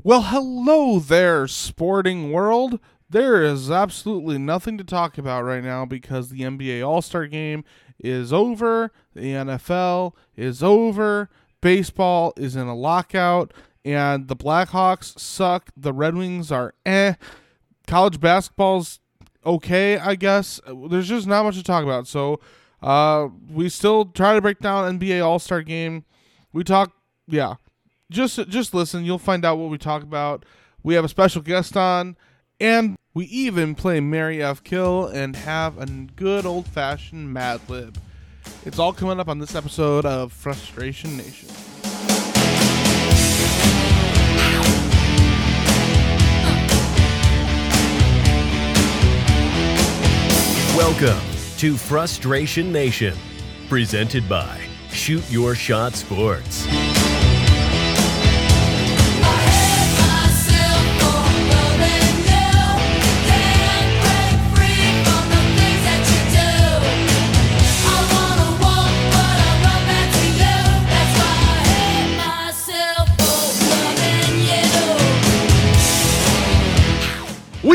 Well, hello there, sporting world. There is absolutely nothing to talk about right now because the NBA All Star game is over, the NFL is over, baseball is in a lockout, and the Blackhawks suck. The Red Wings are eh. College basketball's okay, I guess. There's just not much to talk about. So, uh, we still try to break down NBA All Star game. We talk, yeah, just just listen. You'll find out what we talk about. We have a special guest on, and we even play Mary F. Kill and have a good old fashioned Mad Lib. It's all coming up on this episode of Frustration Nation. Welcome to Frustration Nation, presented by Shoot Your Shot Sports.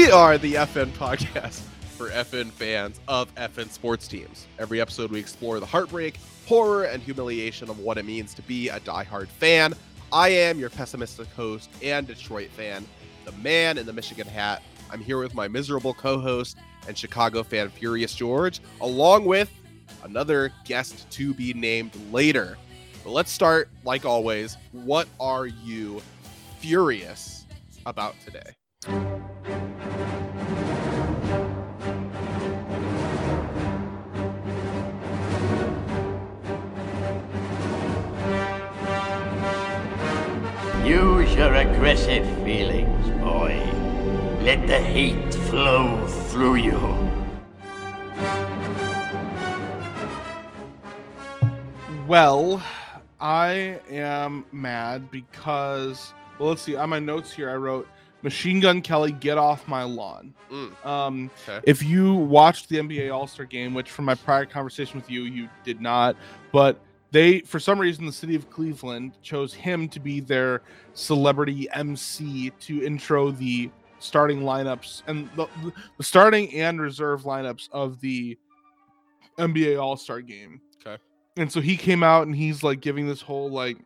We are the FN podcast for FN fans of FN sports teams. Every episode, we explore the heartbreak, horror, and humiliation of what it means to be a diehard fan. I am your pessimistic host and Detroit fan, the man in the Michigan hat. I'm here with my miserable co host and Chicago fan, Furious George, along with another guest to be named later. But let's start, like always. What are you furious about today? Use your aggressive feelings, boy. Let the hate flow through you. Well, I am mad because well, let's see. On my notes here, I wrote Machine Gun Kelly, get off my lawn. Mm, Um, okay. if you watched the NBA All Star game, which from my prior conversation with you, you did not, but they, for some reason, the city of Cleveland chose him to be their celebrity MC to intro the starting lineups and the, the starting and reserve lineups of the NBA All Star game. Okay. And so he came out and he's like giving this whole like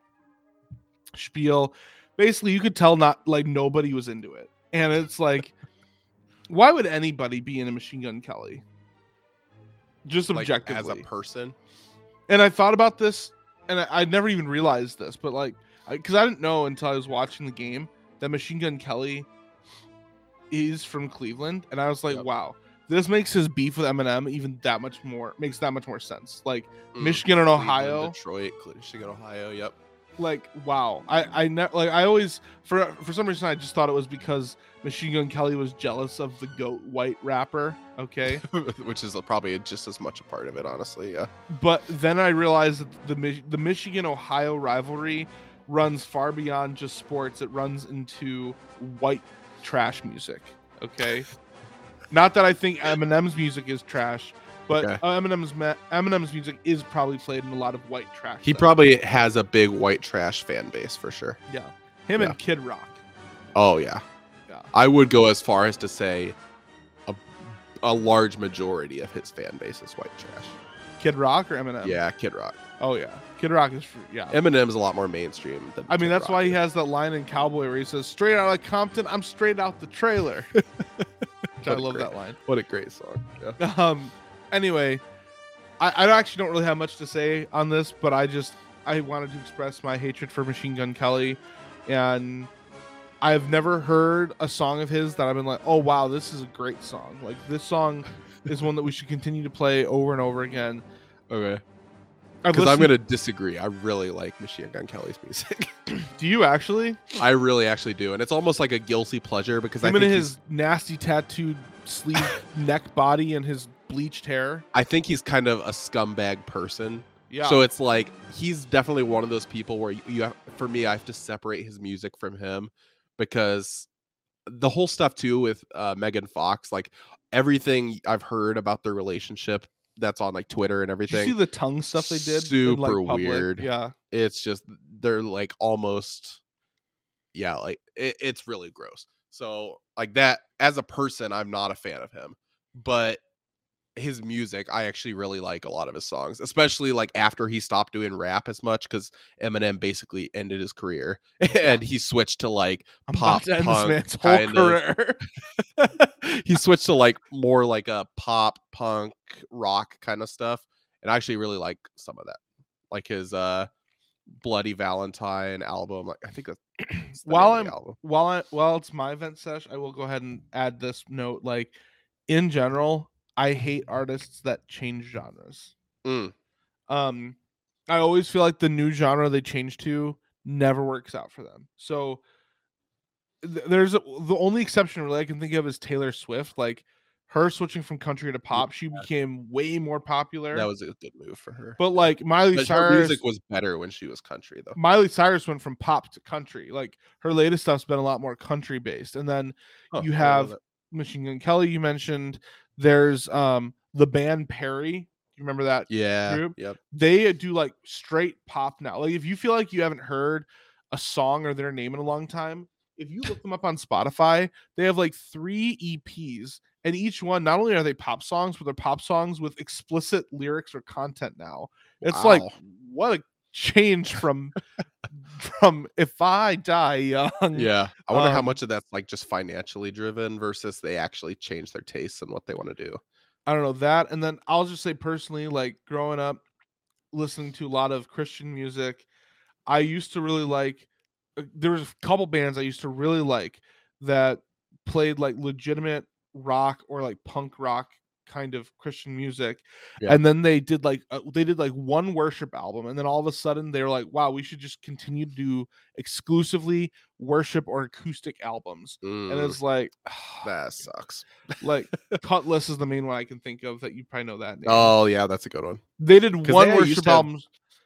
spiel. Basically, you could tell not like nobody was into it. And it's like, why would anybody be in a Machine Gun Kelly? Just like objectively. as a person. And I thought about this, and I, I never even realized this, but like, because I, didn't know until I was watching the game that Machine Gun Kelly is from Cleveland, and I was like, Yep. wow, this makes his beef with Eminem even that much more makes that much more sense. Like Mm, Michigan and Cleveland, Ohio, Detroit, Cle- Michigan, Ohio. Yep. Like wow, I I ne- like I always for for some reason I just thought it was because Machine Gun Kelly was jealous of the goat white rapper. Okay. Which is probably just as much a part of it, honestly. Yeah. but then I realized that the the Michigan Ohio rivalry runs far beyond just sports. It runs into white trash music. Okay, not that I think Eminem's music is trash, but Okay. Eminem's ma- Eminem's music is probably played in a lot of white trash. He though. probably has a big white trash fan base for sure. yeah, him Yeah. and Kid Rock. Oh yeah. Yeah. I would go as far as to say a, a large majority of his fan base is white trash. Kid Rock or Eminem? Yeah, Kid Rock. Oh yeah, Kid Rock is. Yeah. Eminem's a lot more mainstream than I mean, Kid that's Rock why he has that line in Cowboy where he says, "Straight out of Compton, I'm straight out the trailer." I love great- that line. What a great song. Yeah. um anyway I, I actually don't really have much to say on this but i just i wanted to express my hatred for machine gun kelly and i've never heard a song of his that i've been like oh wow this is a great song like this song is one that we should continue to play over and over again Okay. Because I'm gonna disagree. I really like Machine Gun Kelly's music. do you actually I really actually do, and it's almost like a guilty pleasure because I him think and he's, his nasty tattooed sleeve neck body and his bleached hair I think he's kind of a scumbag person. yeah So it's like he's definitely one of those people where you, you have, for me, I have to separate his music from him because the whole stuff too with uh, Megan Fox, like everything I've heard about their relationship that's on like Twitter and Did you see everything, the tongue stuff they did in, like, Super weird. yeah it's just they're like almost yeah, like it, it's really gross. So like that as a person, I'm not a fan of him, but his music, I actually really like a lot of his songs, especially like after he stopped doing rap as much because Eminem basically ended his career and he switched to like I'm pop to punk whole kind of- career. he switched to like more like a pop punk rock kind of stuff and i actually really like some of that like his uh bloody valentine album like i think that's that's the name While I'm- album. while I while it's my event sesh, I will go ahead and add this note. Like in general, I hate artists that change genres. Mm. Um, I always feel like the new genre they change to never works out for them. So th- there's a, the only exception really I can think of is Taylor Swift. Like her switching from country to pop, she became way more popular. that was a good move for her but like Miley but her Cyrus, music was better when she was country though Miley Cyrus went from pop to country. Like her latest stuff's been a lot more country based. And then Huh, you I didn't know have. Machine Gun Kelly. You mentioned there's um the band Perry. You remember that? yeah group. yep They do like straight pop now. Like if you feel like you haven't heard a song or their name in a long time, if you look them up on Spotify, they have like three EPs, and each one not only are they pop songs, but they're pop songs with explicit lyrics or content now. It's like what a change from from if I die young. yeah i wonder how Um, much of that's like just financially driven versus they actually change their tastes and what they want to do I don't know that. And then I'll just say personally, like growing up, listening to a lot of Christian music, I used to really like. uh, There was a couple bands I used to really like that played like legitimate rock or like punk rock kind of Christian music, Yeah. and then they did like uh, they did like one worship album, and then all of a sudden they were like, "Wow, we should just continue to do exclusively worship or acoustic albums." And Mm, it's like, that sucks like Kutless is the main one I can think of that you probably know that name. oh yeah that's a good one They did one they worship have album,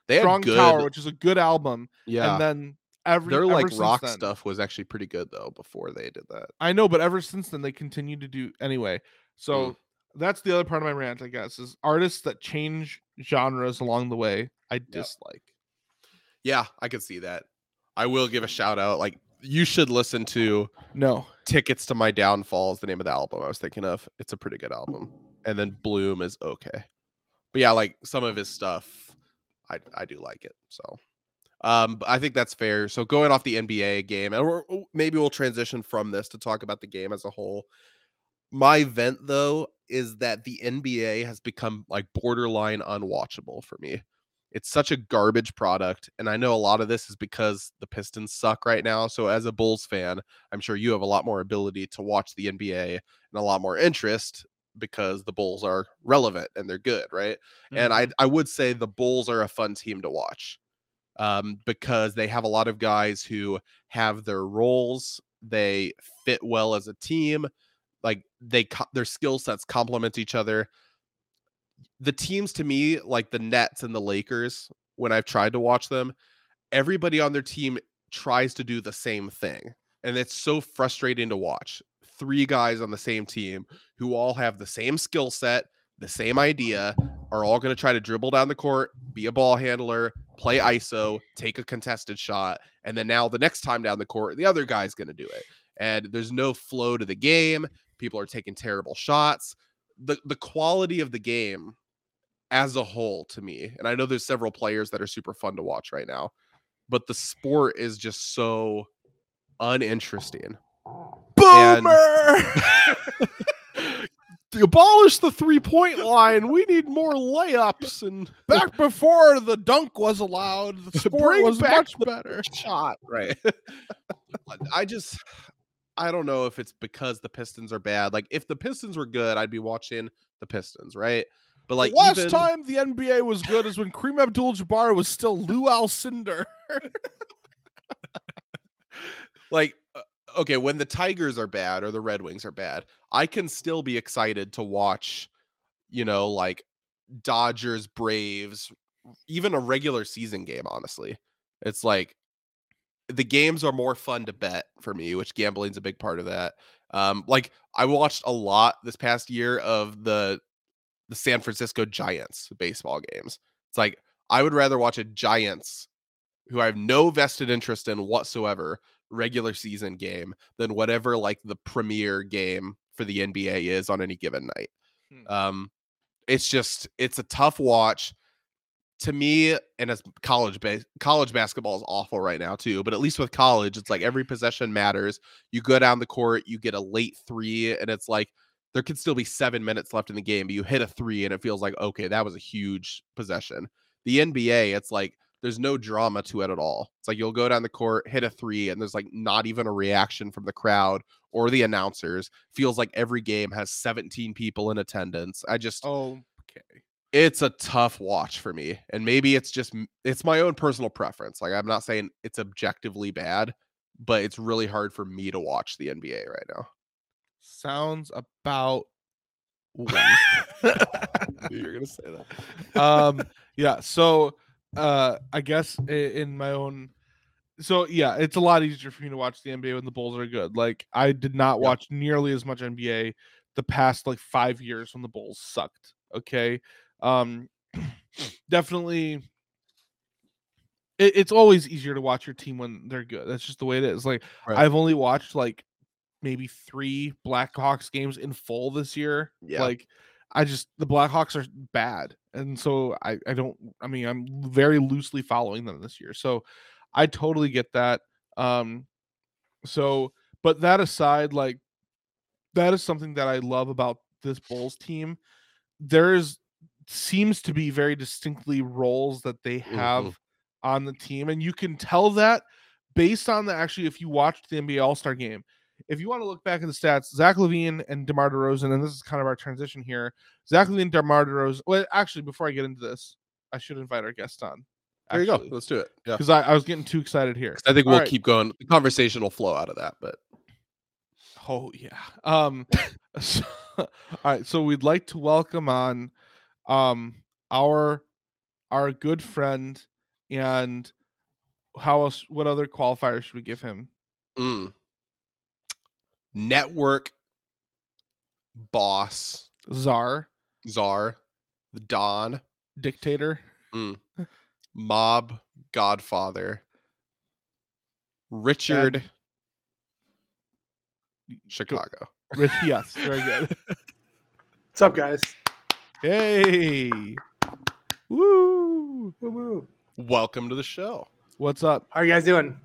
they had Strong good Tower, which is a good album, yeah and then every their like rock then- stuff was actually pretty good though before they did that I know, but ever since then they continue to do anyway. So Mm. That's the other part of my rant, I guess, is artists that change genres along the way. I dislike. Yeah, I could see that. I will give a shout out. Like you should listen to No, Tickets to My Downfall is the name of the album I was thinking of. It's a pretty good album. And then Bloom is okay. But yeah, like some of his stuff, I I do like it. So um but I think that's fair. So going off the NBA game, and oh, maybe we'll transition from this to talk about the game as a whole. My vent though is that the NBA has become like borderline unwatchable for me. It's such a garbage product, and I know a lot of this is because the Pistons suck right now. So as a Bulls fan, I'm sure you have a lot more ability to watch the NBA and a lot more interest because the Bulls are relevant and they're good, right? And I I would say the Bulls are a fun team to watch. Um, because they have a lot of guys who have their roles, they fit well as a team, they their skill sets complement each other. The teams to me, like the Nets and the Lakers, when I've tried to watch them, everybody on their team tries to do the same thing. And it's so frustrating to watch. Three guys on the same team who all have the same skill set, the same idea, are all going to try to dribble down the court, be a ball handler, play ISO, take a contested shot. And then now the next time down the court, the other guy's going to do it. And there's no flow to the game. People are taking terrible shots. The, the quality of the game as a whole to me, and I know there's several players that are super fun to watch right now, but the sport is just so uninteresting. Boomer. And- Abolish the three point line. We need more layups and back before the dunk was allowed, the sport was much better. shot. Right. I just, I don't know if it's because the Pistons are bad. Like, if the Pistons were good, I'd be watching the Pistons, right? But like, the last even- time the NBA was good is when Kareem Abdul-Jabbar was still Lou Alcindor. like uh, okay when the tigers are bad or the red wings are bad i can still be excited to watch you know like dodgers braves even a regular season game honestly it's like the games are more fun to bet for me which gambling's a big part of that um like i watched a lot this past year of the the san francisco giants baseball games it's like i would rather watch a giants who I have no vested interest in whatsoever regular season game than whatever like the premier game for the NBA is on any given night. Hmm. Um, it's just it's a tough watch to me. And as college bas- college basketball is awful right now too. But at least with college, it's like every possession matters. You go down the court, you get a late three, and it's like there could still be seven minutes left in the game, but you hit a three, and it feels like okay, that was a huge possession. The NBA, it's like there's no drama to it at all. It's like you'll go down the court, hit a three, and there's like not even a reaction from the crowd or the announcers. Feels like every game has 17 people in attendance. I just Oh, okay. It's a tough watch for me. And maybe it's just it's my own personal preference. Like I'm not saying it's objectively bad, but it's really hard for me to watch the NBA right now. Sounds about. You're gonna say that. um yeah so uh i guess in my own so yeah it's a lot easier for me to watch the nba when the bulls are good like i did not Yep. watch nearly as much nba the past like five years when the bulls sucked okay um definitely it, it's always easier to watch your team when they're good that's just the way it is like Right. i've only watched like maybe three blackhawks games in full this year Yeah. like I just the Blackhawks are bad, and so I I don't. I mean, I'm very loosely following them this year, so I totally get that. Um, so but that aside, like that is something that I love about this Bulls team. There is seems to be very distinctly roles that they have on the team, and you can tell that based on the actually if you watched the NBA All Star game. If you want to look back at the stats, Zach LaVine and DeMar DeRozan, and this is kind of our transition here. Zach LaVine, DeMar DeRozan. Well, actually, before I get into this, I should invite our guest on. There you go. Let's do it. Yeah. Because I, I was getting too excited here. I think All we'll right. keep going. The conversation will flow out of that, but Oh yeah. Um so, all right, so we'd like to welcome on um our our good friend and how else what other qualifiers should we give him? mm. network boss Czar, czar, the Don, dictator. mob godfather, Richard Chicago. Rich, yes, very good. What's up, guys? Hey. Woo! Woo-woo. Welcome to the show. What's up? How are you guys doing?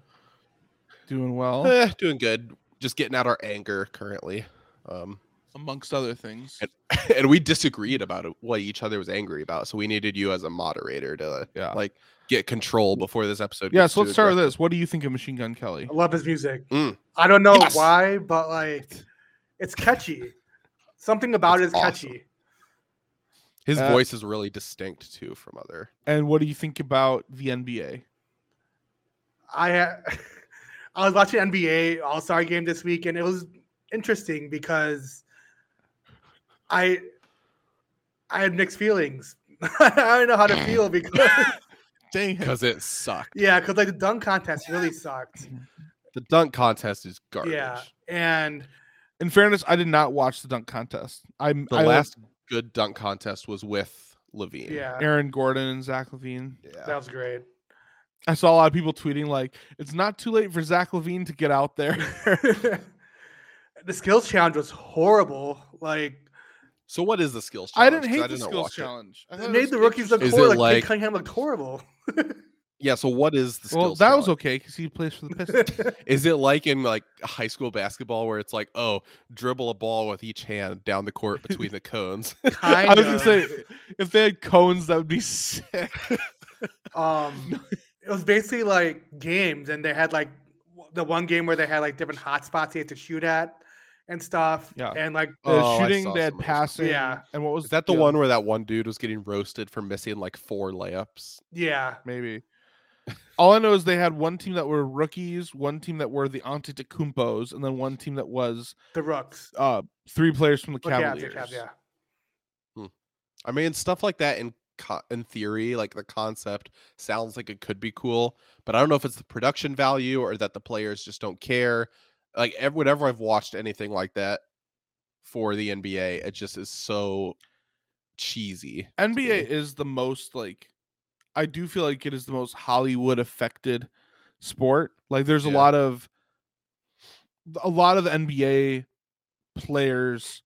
Doing well, Eh, doing good. Just getting out our anger currently. Um, amongst other things. and, and we disagreed about it, what each other was angry about. So we needed you as a moderator to Yeah. like get control before this episode. Yeah, so let's start with this. What do you think of Machine Gun Kelly? I love his music. Mm. I don't know Yes. why, but like, it's catchy. Something about it is It's awesome. catchy. His Uh, voice is really distinct too from other. And what do you think about the NBA? I uh, I was watching NBA All Star game this week, and it was interesting because I I had mixed feelings. I don't know how to feel because Dang. Because it sucked. yeah, because like the dunk contest really sucked. The dunk contest is garbage. Yeah, and In fairness, I did not watch the dunk contest. I'm The I last good dunk contest was with LaVine. yeah, Aaron Gordon and Zach LaVine. Yeah. that was great. I saw a lot of people tweeting like, "It's not too late for Zach LaVine to get out there." the skills challenge was horrible. Like So what is the skills challenge? I didn't 'Cause hate the did not skills watch it. challenge. I it it made was the rookies look horrible. Like, like- Cunningham looked horrible. Yeah, so what is the skills Well, that was okay because he plays for the Pistons. Is it like in like high school basketball where it's like, oh, dribble a ball with each hand down the court between the cones? I was gonna Kinda. say if they had cones, that would be sick. um, it was basically like games, and they had like w- the one game where they had like different hot spots they had to shoot at and stuff. Yeah. and like They had Oh, I shooting, saw they had some of those. passing. Yeah. And what was Is that the yeah, one where that one dude was getting roasted for missing like four layups? yeah, Maybe. All I know is they had one team that were rookies, one team that were the Antetokounmpos, and then one team that was the rooks. uh three players from the Look, yeah, Cavaliers. yeah, Cav- yeah. I mean, stuff like that in co- in theory, like the concept sounds like it could be cool, but I don't know if it's the production value or that the players just don't care. Like ev- whenever I've watched anything like that for the NBA, it just is so cheesy. NBA is the most like I do feel like it is the most Hollywood affected sport. Like there's a lot of a lot of NBA players,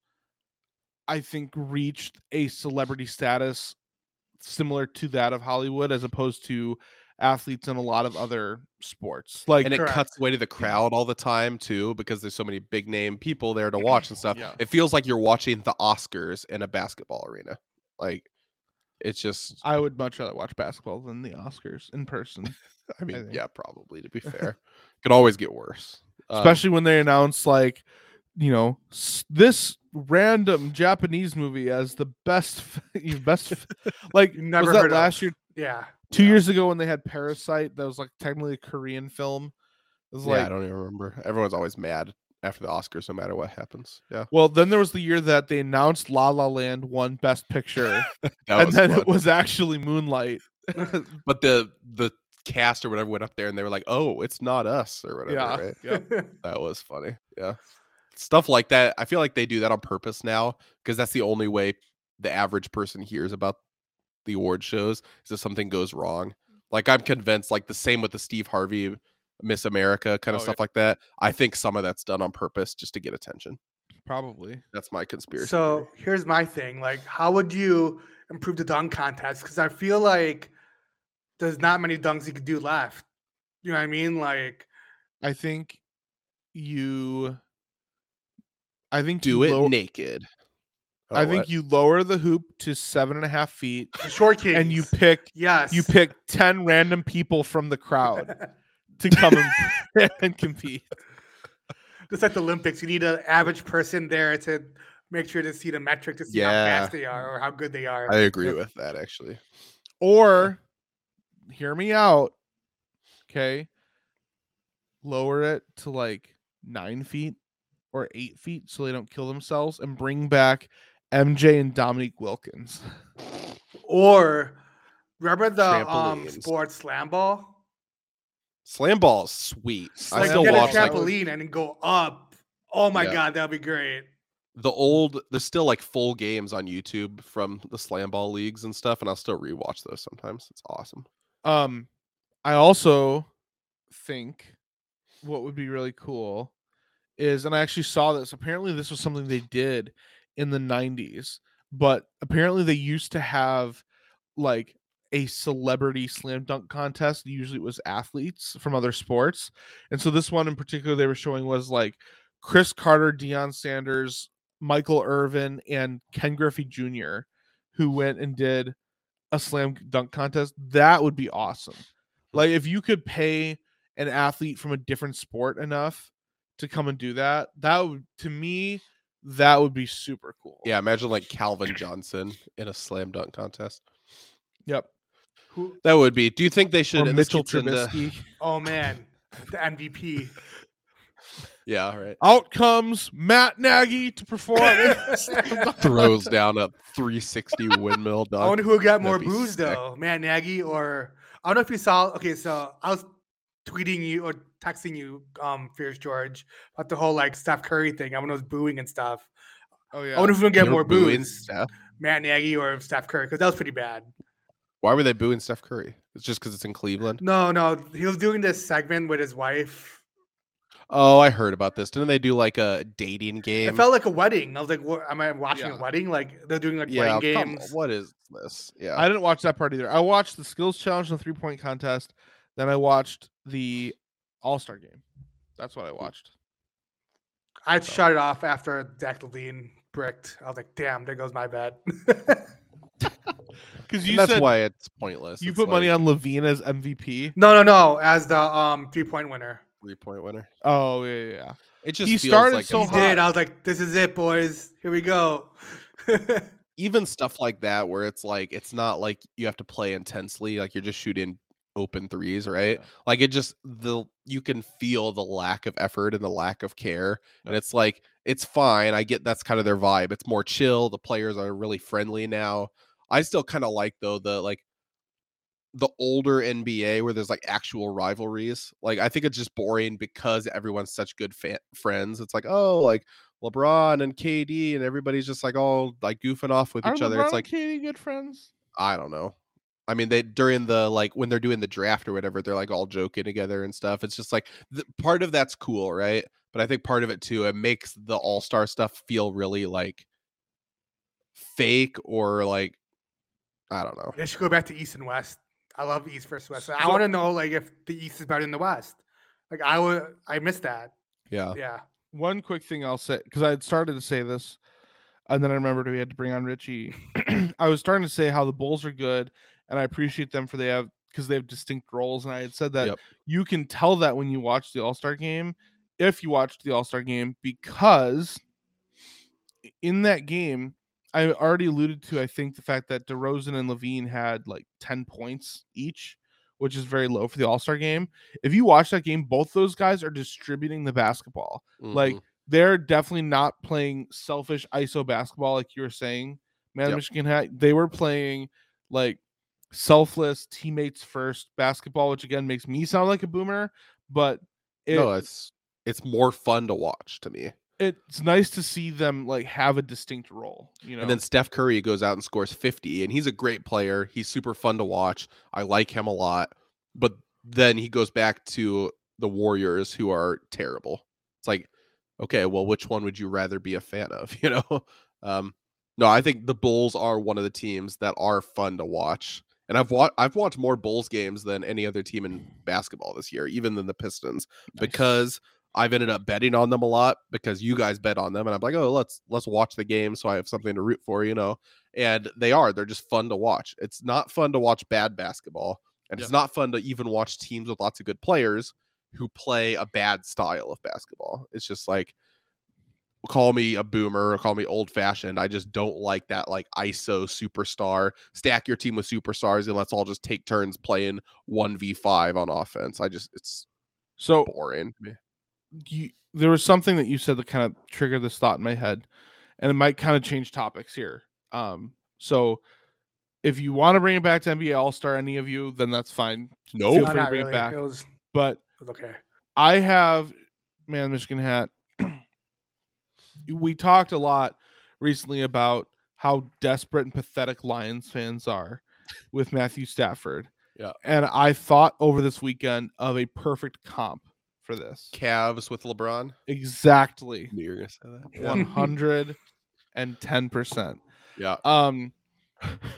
I think, reached a celebrity status similar to that of Hollywood, as opposed to athletes in a lot of other sports. Like, and it Correct. cuts away to the crowd all the time too because there's so many big name people there to watch and stuff Yeah. it feels like you're watching the oscars in a basketball arena like it's just I would much rather watch basketball than the Oscars in person, i mean think. yeah probably to be fair could always get worse Um, especially when they announce like, you know, s- this random Japanese movie as the best, best, like Never was that of. last year? Yeah. Two Yeah. years ago when they had Parasite, that was like technically a Korean film. It was yeah i don't even remember everyone's always mad after the oscars no matter what happens yeah well, then there was the year that they announced La La Land won Best Picture, and then fun. it was actually Moonlight. but the the cast or whatever went up there and they were like oh it's not us or whatever Yeah, right yeah. That was funny. Yeah. Stuff like that. I feel like they do that on purpose now because that's the only way the average person hears about the award shows is if something goes wrong. Like I'm convinced, like the same with the Steve Harvey Miss America kind of Oh, yeah. stuff like that. I think some of that's done on purpose just to get attention. Probably. That's my conspiracy. So here's my thing: like, how would you improve the dunk contest? Because I feel like there's not many dunks you could do left. You know what I mean? Like, I think you. I think do you it low- naked. I Oh, think what? you lower the hoop to seven and a half feet, the short kings. and you pick yes, you pick ten random people from the crowd to come and, and compete. just like the Olympics. You need an average person there to make sure to see the metric to see how fast they are or how good they are. I agree with that actually. Or, hear me out. Okay, lower it to like nine feet or eight feet so they don't kill themselves, and bring back MJ and Dominique Wilkins. Or remember the um sports slam ball? Slam ball is sweet. I Like still get a watch like trampoline and then go up. Oh my Yeah. god, that'd be great. the old there's still like full games on YouTube from the slam ball leagues and stuff, and I'll still rewatch those sometimes. It's awesome. Um, I also think what would be really cool is, and I actually saw this. Apparently, this was something they did in the '90s, but apparently they used to have like a celebrity slam dunk contest. Usually, it was athletes from other sports, and so this one in particular they were showing was like Cris Carter, Deion Sanders, Michael Irvin, and Ken Griffey Jr., who went and did a slam dunk contest, that would be awesome. Like if you could pay an athlete from a different sport enough to come and do that, that would to me that would be super cool. Yeah, imagine like Calvin Johnson in a slam dunk contest. Yep. Who That would be. Do you think they should? Or Mitchell gets into- Trubisky. oh man, the MVP. yeah, right. Out comes Matt Nagy to perform. in a slam dunk Throws down a 360 windmill I wonder who got more That'd booze sick. though, Matt Nagy or I don't know if you saw. Okay, so I was tweeting you or texting you, um, Fierce George, about the whole like Steph Curry thing. Everyone was booing and stuff. Oh yeah. I wonder if we'll get They were more booing booze, Steph. Matt Nagy or Steph Curry, because that was pretty bad. Why were they booing Steph Curry? It's just because it's in Cleveland. No, no, he was doing this segment with his wife. Oh, I heard about this. Didn't they do like a dating game? It felt like a wedding. I was like, what, am I watching Yeah. a wedding? Like they're doing like yeah, wedding come- games. what is this? Yeah, I didn't watch that part either. I watched the skills challenge and the three point contest. Then I watched the All Star game. That's what I hmm. watched. I shut it off after Zach LaVine bricked. I was like, damn, there goes my bet. Because you that's said why it's pointless. you It's put money on LaVine as MVP. no, no, no, as the um three point winner. three point winner. Oh yeah, yeah, yeah. It just He feels started like so he hot. did. I was like, this is it, boys. Here we go. even stuff like that where it's like it's not like you have to play intensely like you're just shooting open threes right Yeah. like it just the you can feel the lack of effort and the lack of care and it's like it's fine i get that's kind of their vibe it's more chill the players are really friendly now i still kind of like though the like the older nba where there's like actual rivalries like i think it's just boring because everyone's such good fa- friends it's like oh like lebron and kd and everybody's just like all like goofing off with Are each other it's like KD good friends? I don't know. I mean, they during the like when they're doing the draft or whatever, they're like all joking together and stuff. It's just like the, part of that's cool, right? but I think part of it too, it makes the All Star stuff feel really like fake or like I don't know. They should go back to East and West. I love East versus West. I So- want to know like if the East is better than the West. Like I would, I missed that. Yeah. Yeah. One quick thing I'll say because I had started to say this, and then I remembered we had to bring on Richie. I was starting to say how the Bulls are good, and I appreciate them for they have because they have distinct roles. And I had said that Yep. you can tell that when you watch the All Star game, if you watched the All Star game, because in that game, I already alluded to. I think the fact that DeRozan and LaVine had like ten points each, which is very low for the All Star game. If you watch that game, both those guys are distributing the basketball like Mhm. they're definitely not playing selfish ISO basketball like you were saying, man. Yep. Michigan hat. They were playing like selfless teammates first basketball, which again makes me sound like a boomer, but it, no, it's it's more fun to watch to me. It's nice to see them like have a distinct role. You know, And then Steph Curry goes out and scores 50, and he's a great player. He's super fun to watch. I like him a lot. But then he goes back to the Warriors, who are terrible. It's like, okay, well, which one would you rather be a fan of? You know? Um, no, I think the Bulls are one of the teams that are fun to watch. And I've watched I've watched more Bulls games than any other team in basketball this year, even than the Pistons, because I've ended up betting on them a lot because you guys bet on them, and I'm like, oh, let's let's watch the game so I have something to root for, you know. And they are they're just fun to watch. It's not fun to watch bad basketball, and it's not fun to even watch teams with lots of good players who play a bad style of basketball. It's just like call me a boomer or call me old fashioned. I just don't like that like ISO superstar. Stack your team with superstars and let's all just take turns playing 1v5 on offense. I just it's so boring. You, there was something that you said that kind of triggered this thought in my head, and it might kind of change topics here. Um, so if you want to bring it back to NBA All Star, any of you, then that's fine. No, Feel free to not bring it back. It was, But was okay. I have, man, Michigan hat. we talked a lot recently about how desperate and pathetic Lions fans are with Matthew Stafford. Yeah. And I thought over this weekend of a perfect comp for this. Cavs with LeBron. Exactly. You were gonna say that. 110%. yeah. Um,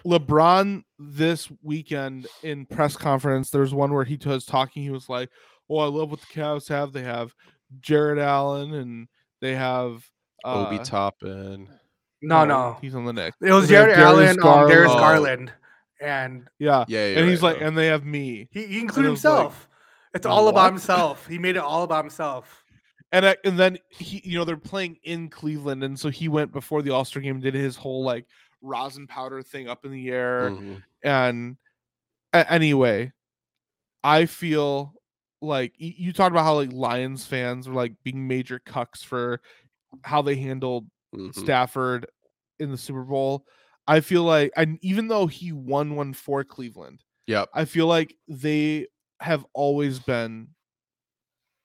LeBron this weekend in press conference, there's one where he was talking. He was like, "Oh, I love what the Cavs have. They have Jarrett Allen and they have uh, Obi Toppin. No, no. he's on the Knicks. It was Jarrett Darius Allen, um, Darius Garland. Garland, and Yeah, Yeah, you're and he's right, like, though. and they have me. he, he included was like, himself. It's all what? about himself. He made it all about himself. And I, and then he, you know, they're playing in Cleveland, and so he went before the All Star game and did his whole like rosin powder thing up in the air. Mhm. and a- anyway i feel like you talked about how like lions fans were like being major cucks for how they handled Mhm. stafford in the super bowl i feel like and even though he won one for cleveland yeah, i feel like they have always been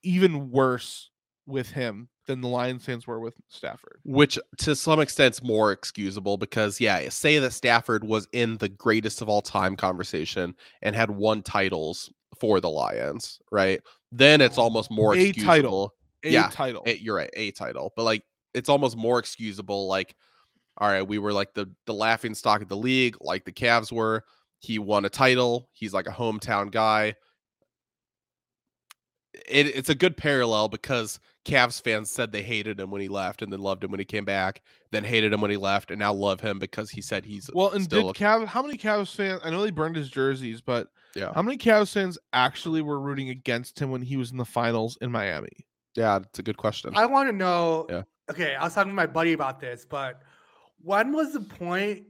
even worse with him than the lions fans were with stafford. Which to some extent is more excusable because yeah say that stafford was in the greatest of all time conversation and had won titles for the lions right? Then it's oh, almost more A excusable. Title. a Yeah, title. a- you're right a title. But like it's almost more excusable like all right we were like the the laughing stock of the league like the Cavs were. He won a title. He's like a hometown guy it, it's a good parallel because Cavs fans said they hated him when he left and then loved him when he came back, then hated him when he left and now love him because he said he's Well, and still did Cav? How many Cavs fans? I know they burned his jerseys, but yeah how many Cavs fans actually were rooting against him when he was in the finals in Miami? yeah it's a good question. I want to know. Yeah. Okay, I was talking to my buddy about this, but when was the point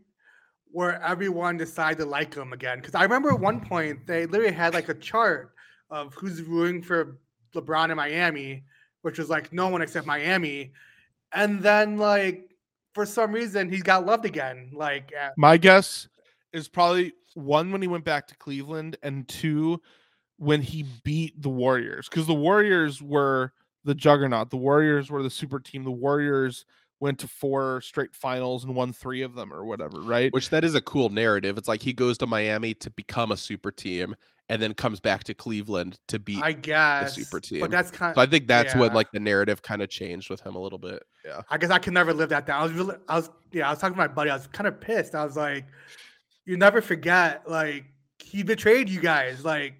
where everyone decided to like him again? Because I remember at one point they literally had like a chart of who's rooting for LeBron in Miami, which was like no one except Miami, and then like for some reason he got loved again. Like at, My guess is probably one when he went back to Cleveland, and two when he beat the Warriors, because the Warriors were the juggernaut. The Warriors were the super team. The Warriors went to four straight finals and won three of them, or whatever. Right? Which that is a cool narrative. It's like he goes to Miami to become a super team and then comes back to Cleveland to beat. I guess. super team. But that's kind. so I think that's when yeah. like the narrative kind of changed with him a little bit. Yeah. I guess I could never live that down. I was really, I was, yeah, I was talking to my buddy. I was kind of pissed. I was like, you never forget, like he betrayed you guys, like,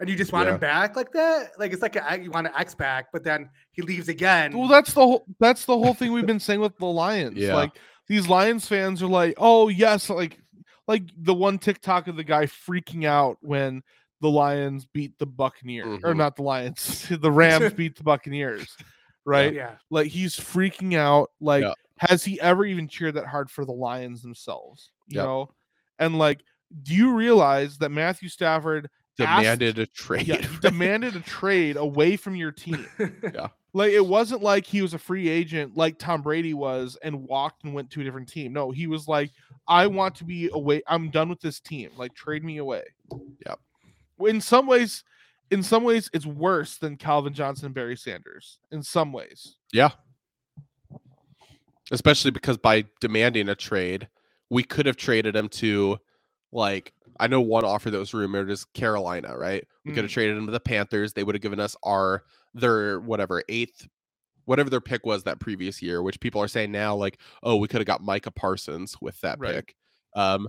and you just want Yeah. him back like that. Like it's like a, you want an X back, but then he leaves again. Well, that's the whole that's the whole thing we've been saying with the Lions. Yeah. Like these Lions fans are like, "Oh, yes, like like the one TikTok of the guy freaking out when the Lions beat the Buccaneers or Mhm. not the Lions, the Rams beat the Buccaneers." Right? yeah, Like he's freaking out like Yeah. has he ever even cheered that hard for the Lions themselves? You Yep. know? And like do you realize that Matthew Stafford asked- Demanded a trade. yeah, he demanded a trade away from your team. Yeah. Like it wasn't like he was a free agent like Tom Brady was and walked and went to a different team. No, he was like, I want to be away. I'm done with this team. Like trade me away. Yep. In some ways, in some ways, it's worse than Calvin Johnson and Barry Sanders. In some ways. Yeah. Especially because by demanding a trade, we could have traded him to like I know one offer that was rumored is Carolina, right? We could have Mm. traded him to the Panthers. They would have given us our their whatever eighth whatever their pick was that previous year, which people are saying now, like, oh, we could have got Micah Parsons with that Right. pick. Um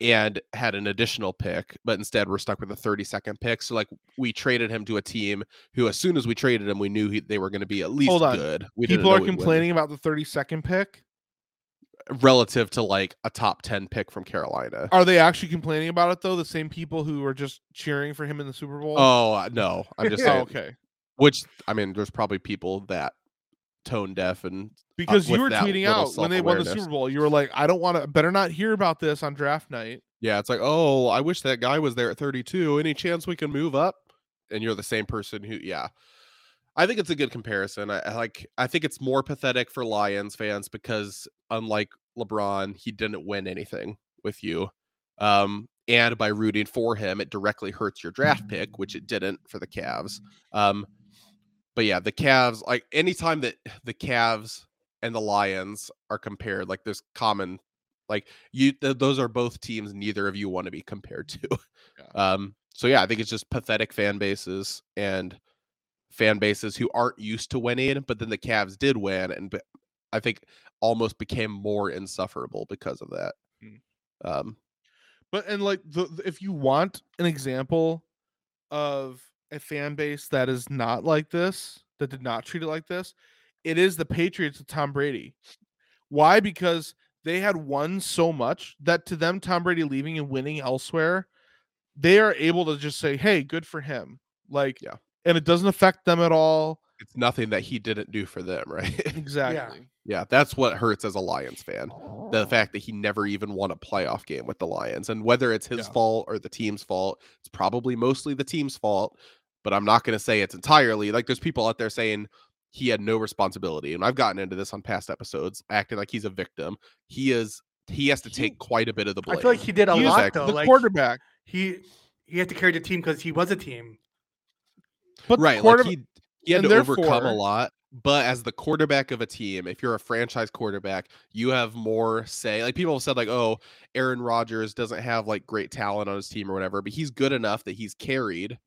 and had an additional pick, but instead we're stuck with a 32nd pick. So like we traded him to a team who, as soon as we traded him, we knew he, they were going to be at least Hold on. good. We People are complaining about the 32nd pick. relative to like a top 10 pick from Carolina. Are they actually complaining about it though? The same people who were just cheering for him in the Super Bowl? Oh uh, no, I'm just Oh, saying. okay. Which I mean, there's probably people that tone deaf and Because you were tweeting out when they won the. Super Bowl, you were like, I don't want to, better not hear about this on draft night. yeah, it's like, oh, I wish that guy was there at 32. Any chance we can move up? And you're the same person who, yeah. I think it's a good comparison. I, I like. I think it's more pathetic for Lions fans because, unlike LeBron, he didn't win anything with you. Um, and by rooting for him, it directly hurts your draft pick, which it didn't for the Cavs. Um, but yeah, the Cavs, like anytime that the Cavs and the Lions are compared, like there's common, like you, th- those are both teams neither of you want to be compared to. Um, so yeah, I think it's just pathetic fan bases and fan bases who aren't used to winning, but then the Cavs did win, and be- I think almost became more insufferable because of that. Mm. Um, But, and like, the, the- if you want an example of a fan base that is not like this, that did not treat it like this, it is the Patriots of Tom Brady. Why? Because they had won so much that to them, Tom Brady leaving and winning elsewhere, they are able to just say, hey, good for him. Like, Yeah. and it doesn't affect them at all. it's nothing that he didn't do for them, right? Exactly. yeah, that's what hurts as a Lions fan. The oh. fact that he never even won a playoff game with the Lions, and whether it's his Yeah. fault or the team's fault, it's probably mostly the team's fault. But I'm not going to say it's entirely. Like, there's people out there saying he had no responsibility, and I've gotten into this on past episodes, acting like he's a victim. He is. He has to He- take quite a bit of the blame. I feel like he did a He lot though. the like quarterback. he he had to carry the team because he was a team. But right, quarter- like he, he had to overcome a lot. But as the quarterback of a team, if you're a franchise quarterback, you have more say. Like people have said, like, oh, Aaron Rodgers doesn't have like great talent on his team or whatever, but he's good enough that he's carried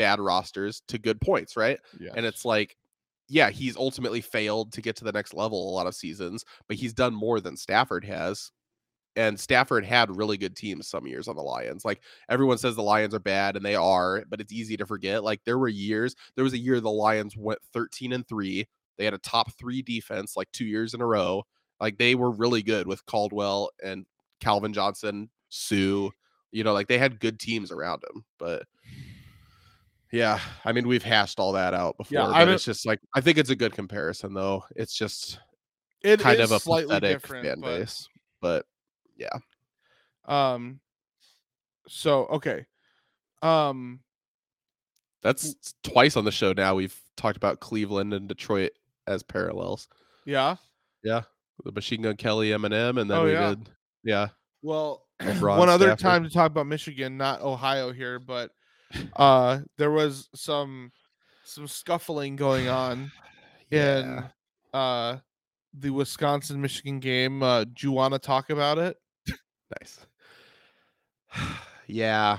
bad rosters to good points, right? And it's like, yeah, he's ultimately failed to get to the next level a lot of seasons, but he's done more than Stafford has. And Stafford had really good teams some years on the Lions. Like everyone says the Lions are bad and they are, but it's easy to forget. Like there were years, there was a year the Lions went 13 and 3. They had a top 3 defense like 2 years in a row. Like they were really good with Caldwell and Calvin Johnson, Suh, you know, like they had good teams around him, but yeah, I mean we've hashed all that out before, Yeah, but it's just like I think it's a good comparison though. It's just it kind of a slightly pathetic different, fan but- base, but yeah. Um. So okay. Um. that's twice on the show now. We've talked about Cleveland and Detroit as parallels. Yeah. Yeah, the Machine Gun Kelly, Eminem, and then Oh, we yeah. did yeah. Well, one other Stafford. time to talk about Michigan, not Ohio here, but uh, there was some some scuffling going on in uh the Wisconsin Michigan game. Uh, do you want to talk about it? Nice. yeah.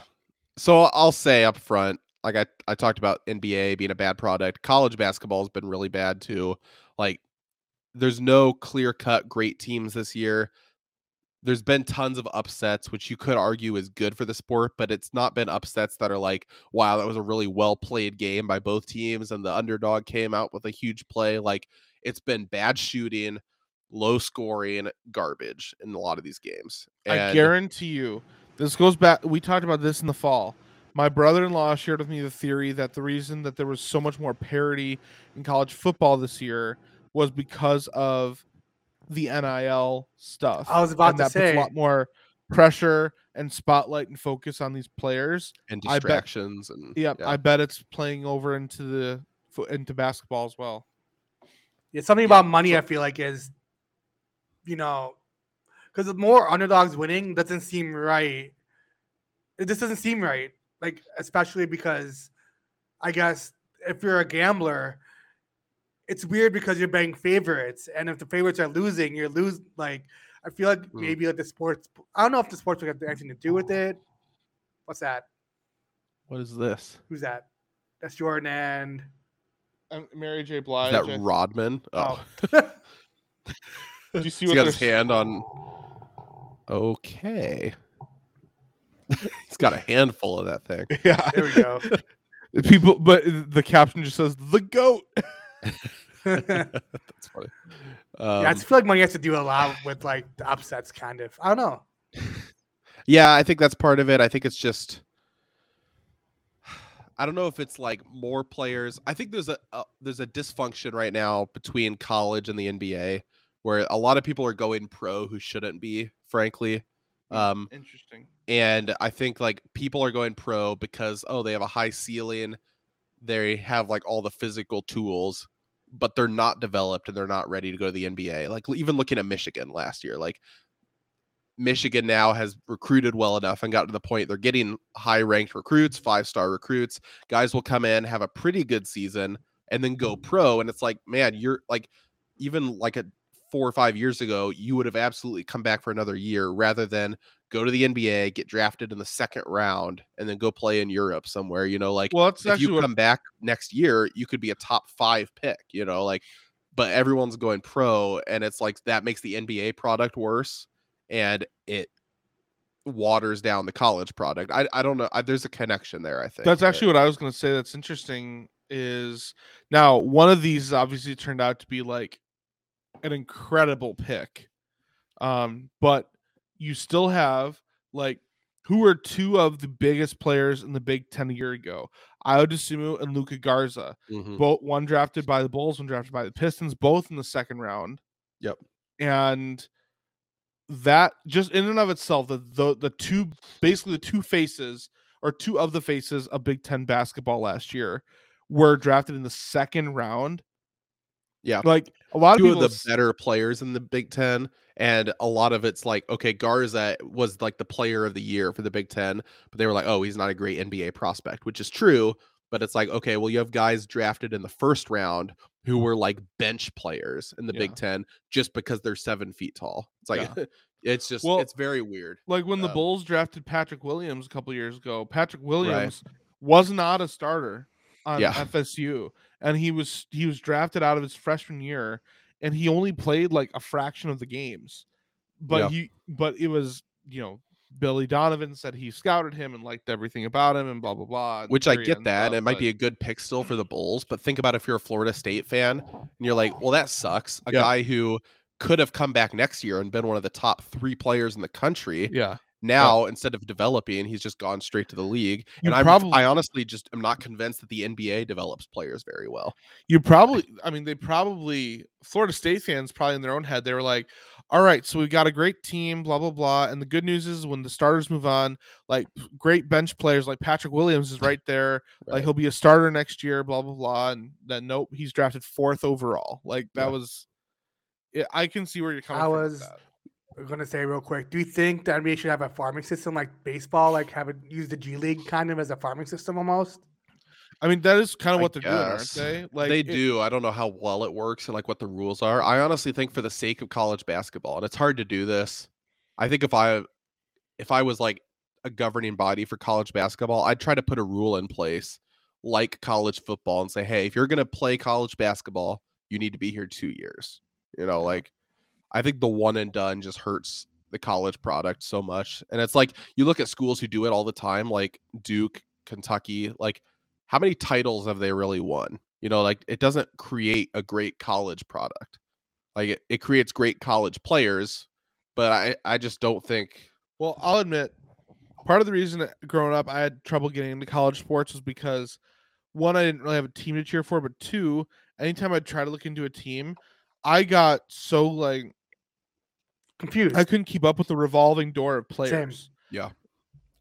So I'll say up front, like I, I talked about NBA being a bad product. College basketball has been really bad too. Like there's no clear cut great teams this year. There's been tons of upsets, which you could argue is good for the sport, but it's not been upsets that are like, wow, that was a really well played game by both teams, and the underdog came out with a huge play. Like it's been bad shooting, low scoring, garbage in a lot of these games. I guarantee you, this goes back. We talked about this in the fall. My brother-in-law shared with me the theory that the reason that there was so much more parity in college football this year was because of the NIL stuff. I was about and to that puts say- a lot more pressure and spotlight and focus on these players. and I bet- distractions and Yep, yeah. I bet it's playing over into the into basketball as well. Yeah, something about money. I feel like is, you know, because the more underdogs winning doesn't seem right. It just doesn't seem right. Like especially because, I guess if you're a gambler, it's weird because you're betting favorites, and if the favorites are losing, you're lose. Like I feel like Mm. maybe like the sports. I don't know if the sports would have anything to do with it. What's that? What is this? Who's that? That's Jordan and Um, Mary J. Is Blige. that I- Rodman? Oh, Oh. Do you see he's what got they're his hand on. Okay. he's got a handful of that thing. Yeah, there we go. people. But the caption just says the goat. That's funny. Um, yeah, I just feel like money has to do a lot with like the upsets, kind of. I don't know. Yeah, I think that's part of it. I think it's just I don't know if it's like more players. I think there's a, a there's a dysfunction right now between college and the NBA where a lot of people are going pro who shouldn't be, frankly. Um Interesting. and I think like people are going pro because oh they have a high ceiling, they have like all the physical tools, but they're not developed and they're not ready to go to the NBA. Like even looking at Michigan last year, like Michigan now has recruited well enough and got to the point they're getting high ranked recruits, five star recruits. Guys will come in, have a pretty good season, and then go mm-hmm. pro. And it's like, man, you're like, even like a four or five years ago, you would have absolutely come back for another year rather than go to the NBA, get drafted in the second round, and then go play in Europe somewhere. You know, like Well, that's if you what come back next year, you could be a top five pick, you know, like, but everyone's going pro, and it's like that makes the NBA product worse and it waters down the college product. I, I don't know. I, there's a connection there, I think. That's but- actually what I was going to say. That's interesting. Is now one of these obviously turned out to be like an incredible pick, um, but you still have like who were two of the biggest players in the Big Ten a year ago? Ayo Dosunmu and Luka Garza, Mhm. both one drafted by the Bulls, one drafted by the Pistons, both in the second round. Yep. And that just in and of itself, the the, the two basically the two faces or two of the faces of Big Ten basketball last year were drafted in the second round. Yeah. Like a lot two of of the better players in the Big Ten, and a lot of it's like, okay, Garza was like the player of the year for the Big Ten, but they were like, oh, he's not a great NBA prospect, which is true. But it's like, okay, well, you have guys drafted in the first round who were like bench players in the Big Ten just because they're seven feet tall. It's like, it's just, Well, it's very weird. like when the um, Bulls drafted Patrick Williams a couple years ago. Patrick Williams was not a starter on Yeah. FSU, and he was he was drafted out of his freshman year, and he only played like a fraction of the games. But Yeah. he, but it was you know Billy Donovan said he scouted him and liked everything about him and blah blah blah. Which I get that. it might be a good pick still for the Bulls, but think about if you're a Florida State fan and you're like, well, that sucks. A Yeah. guy who could have come back next year and been one of the top three players in the country. yeah. Now, instead of developing, he's just gone straight to the league. You and probably- I honestly just am not convinced that the NBA develops players very well. You probably, I mean, they probably, Florida State fans probably in their own head, they were like, all right, so we've got a great team, blah, blah, blah. And the good news is when the starters move on, like great bench players like Patrick Williams is right there. Like he'll be a starter next year, blah, blah, blah. And then, nope, he's drafted fourth overall. Like that Yeah. was, yeah, I can see where you're coming I from. with was-. I'm gonna say real quick. Do you think the NBA should have a farming system like baseball, like have it use the G League kind of as a farming system almost? I mean, that is kind of I what they're doing, aren't they? Like they it- do. I don't know how well it works and like what the rules are. I honestly think for the sake of college basketball, and it's hard to do this. I think if I if I was like a governing body for college basketball, I'd try to put a rule in place like college football and say, hey, if you're going to play college basketball, you need to be here two years. You know, like I think the one and done just hurts the college product so much. And it's like you look at schools who do it all the time, like Duke, Kentucky, like how many titles have they really won? You know, like it doesn't create a great college product. Like it, it creates great college players, but I, I just don't think Well, I'll admit, part of the reason growing up I had trouble getting into college sports was because one, I didn't really have a team to cheer for, but two, anytime I'd try to look into a team, I got so like Confused. I couldn't keep up with the revolving door of players. Yeah.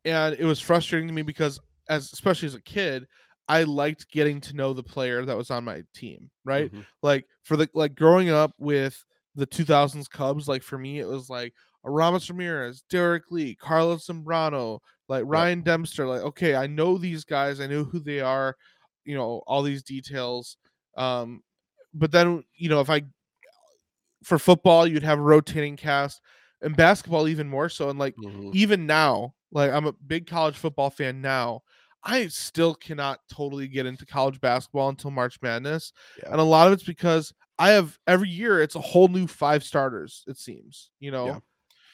And it was frustrating to me because as especially as a kid, I liked getting to know the player that was on my team, right? Mhm. Like for the like growing up with the 2000s Cubs, like for me it was like Aramis Ramirez, Derrek Lee, Carlos Zambrano, like Ryan Dempster, like okay, I know these guys, I know who they are, you know, all these details. Um but then, you know, if I for football, you'd have a rotating cast and basketball even more so and like Mhm. even now, like I'm a big college football fan now. I still cannot totally get into college basketball until March Madness. Yeah. And a lot of it's because I have every year it's a whole new five starters, it seems, you know. Yeah.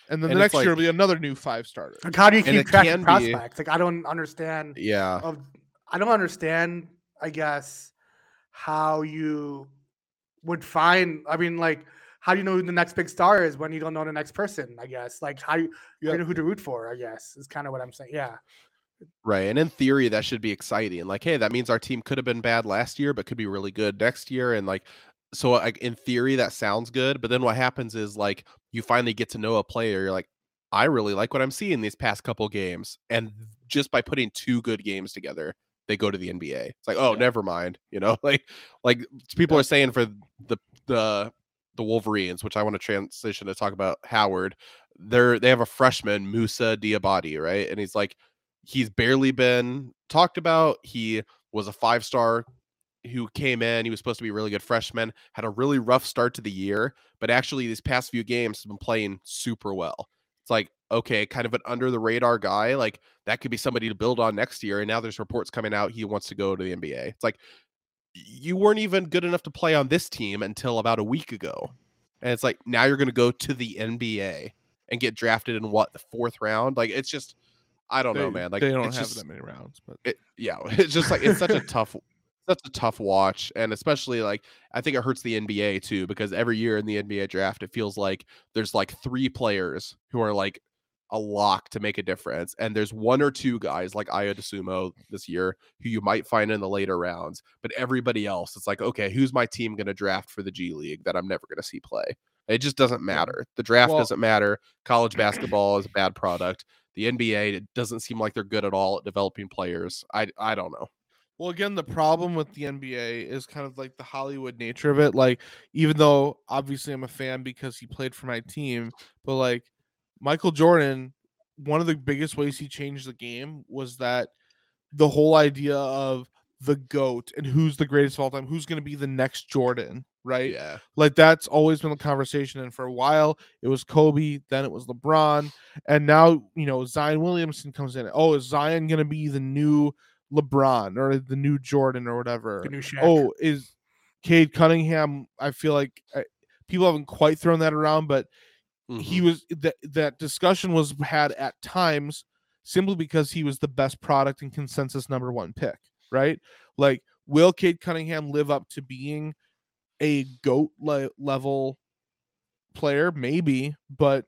And then And the it's next year will be another new five starter. like, how do you keep track can of be- prospects? Like, I don't understand. Yeah. Of, I don't understand. I guess how you would find. I mean, like, how do you know who the next big star is when you don't know the next person? I guess. Like, how you, you Yeah. know who to root for? I guess is kind of what I'm saying. Yeah. Right. And in theory, that should be exciting. Like, hey, that means our team could have been bad last year, but could be really good next year. And like, so like in theory, that sounds good. But then what happens is like you finally get to know a player. You're like, I really like what I'm seeing these past couple games. And just by putting two good games together, they go to the NBA. It's like, oh, Yeah. never mind. You know, like like people are saying for the the the Wolverines, which I want to transition to talk about Howard. They're they have a freshman, Moussa Diabaté, right? And he's like he's barely been talked about. He was a five star who came in. He was supposed to be a really good freshman, had a really rough start to the year, but actually, these past few games has been playing super well. It's like, okay, kind of an under the radar guy. Like that could be somebody to build on next year. And now there's reports coming out he wants to go to the NBA. It's like, you weren't even good enough to play on this team until about a week ago. And it's like, now you're going to go to the NBA and get drafted in what, the fourth round? Like, it's just, I don't know, man. Like they don't have just- that many rounds, but it, yeah, it's just like it's such a tough, such a tough watch, and especially like I think it hurts the NBA too because every year in the NBA draft, it feels like there's like three players who are like a lock to make a difference, and there's one or two guys like Ayo Dosunmu this year who you might find in the later rounds, but everybody else, it's like okay, who's my team going to draft for the G League that I'm never going to see play? It just doesn't matter. The draft Well- doesn't matter. College basketball is a bad product the NBA it doesn't seem like they're good at all at developing players. I I don't know. Well, again, the problem with the NBA is kind of like the Hollywood nature of it. Like, even though obviously I'm a fan because he played for my team, but like Michael Jordan, one of the biggest ways he changed the game was that the whole idea of the GOAT and who's the greatest of all time, who's going to be the next Jordan, right? Yeah. Like that's always been the conversation. And for a while, it was Kobe, then it was LeBron, and now you know Zion Williamson comes in. Oh, is Zion gonna be the new LeBron or the new Jordan or whatever? The new Shaq. Oh, is Cade Cunningham? I feel like uh, people haven't quite thrown that around, but he Mhm. was that that discussion was had at times simply because he was the best product and consensus number one pick, right? Like, will Cade Cunningham live up to being a goat le- level player? Maybe, but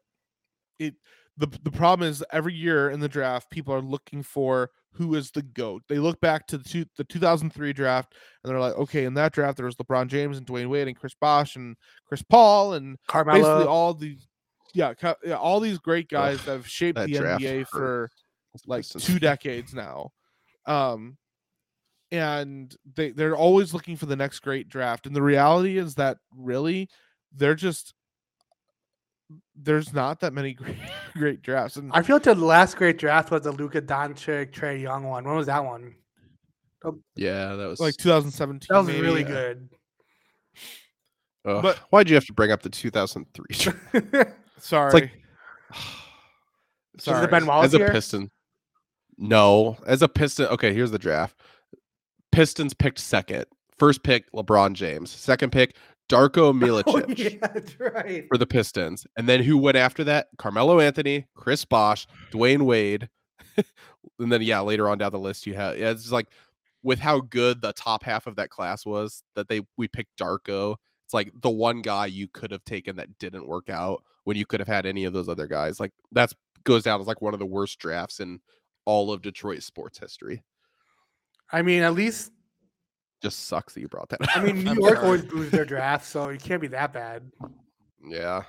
it the the problem is every year in the draft, people are looking for who is the goat. They look back to the two, the 2003 draft and they're like, okay, in that draft there was LeBron James and Dwyane Wade and Chris Bosh and Chris Paul and Carmelo. basically all these yeah, ca- yeah all these great guys that have shaped the NBA hurt. for like two decades now. Um and they they're always looking for the next great draft and the reality is that really they're just there's not that many great, great drafts and I feel like the last great draft was the Luka Doncic, Trae Young one. When was that one? Yeah, that was like 2017 That was maybe. really yeah. good. Ugh, but- why'd you have to bring up the 2003? draft? sorry It's like Sorry. Was it Ben As Wallace a here? Piston, No, as a Piston. Okay, here's the draft. Pistons picked second. First pick, LeBron James. Second pick, Darko Milicic Oh, yeah, that's right. for the Pistons. And then who went after that? Carmelo Anthony, Chris Bosh, Dwyane Wade. and then yeah, later on down the list you have yeah, it's just like with how good the top half of that class was that they we picked Darko. It's like the one guy you could have taken that didn't work out when you could have had any of those other guys. Like that's goes down as like one of the worst drafts in all of Detroit sports history. I mean, at least Just sucks that you brought that. I mean, New York always boos their draft, so it can't be that bad. yeah.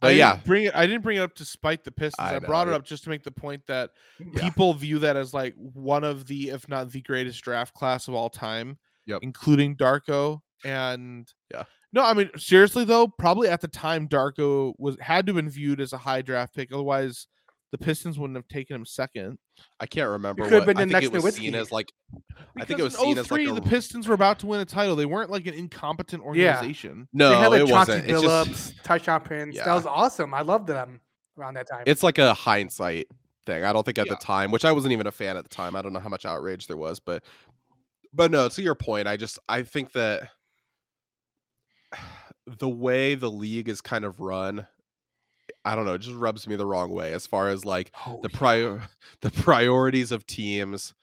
But didn't yeah, bring it. I didn't bring it up to spite the Pistons. I I, brought it up just to make the point that Yeah. people view that as like one of the, if not the greatest draft class of all time, Yep. including Darko. And Yeah. No, I mean seriously though, probably at the time Darko was had to have been viewed as a high draft pick. Otherwise, the Pistons wouldn't have taken him second. I can't remember could have been I the think next it was seen as like I think it was seen in as like a oh the Pistons were about to win a title. They weren't like an incompetent organization. Yeah. organization. no, they had like it Chauncey wasn't. It's Billups, just Tayshaun Prince. That was awesome. I loved them around that time. it's like a hindsight thing. I don't think at Yeah. the time, which I wasn't even a fan at the time. I don't know how much outrage there was, but but no, to your point, I just I think that the way the league is kind of run, I don't know, it just rubs me the wrong way as far as like Oh, the prior the priorities of teams,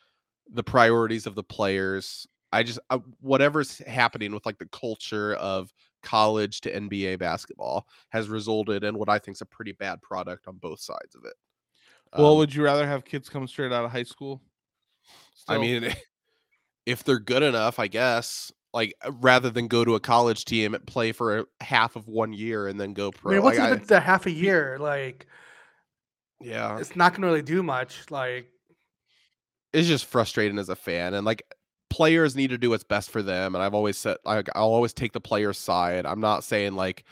the priorities of the players. I just uh, whatever's happening with like the culture of college to NBA basketball has resulted in what I think is a pretty bad product on both sides of it. Well, Um, would you rather have kids come straight out of high school? I mean, if they're good enough, I guess. Like uh, rather than go to a college team and play for a half of one year and then go I pro. mean, what's like, the I- difference half a year? Like, yeah, it's not gonna really do much. Like, it's just frustrating as a fan and like players need to do what's best for them and i've always said like i'll always take the player's side i'm not saying like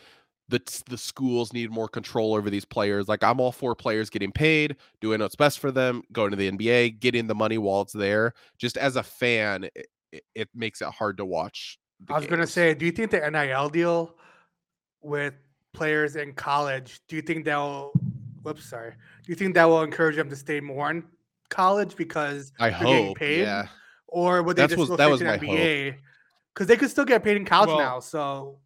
the the schools need more control over these players like i'm all for players getting paid doing what's best for them going to the nba getting the money while it's there just as a fan it, it, it makes it hard to watch I was gonna say, do you think the NIL deal with players in college? Do you think that will? Whoops, sorry. Do you think that will encourage them to stay more in college because i they're getting paid? yeah or would they That's just was- go that was to my the hope. NBA? Because they could still get paid in college Well, now. So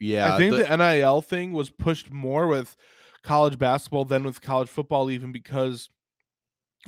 yeah I think the- the, NIL thing was pushed more with college basketball than with college football, even because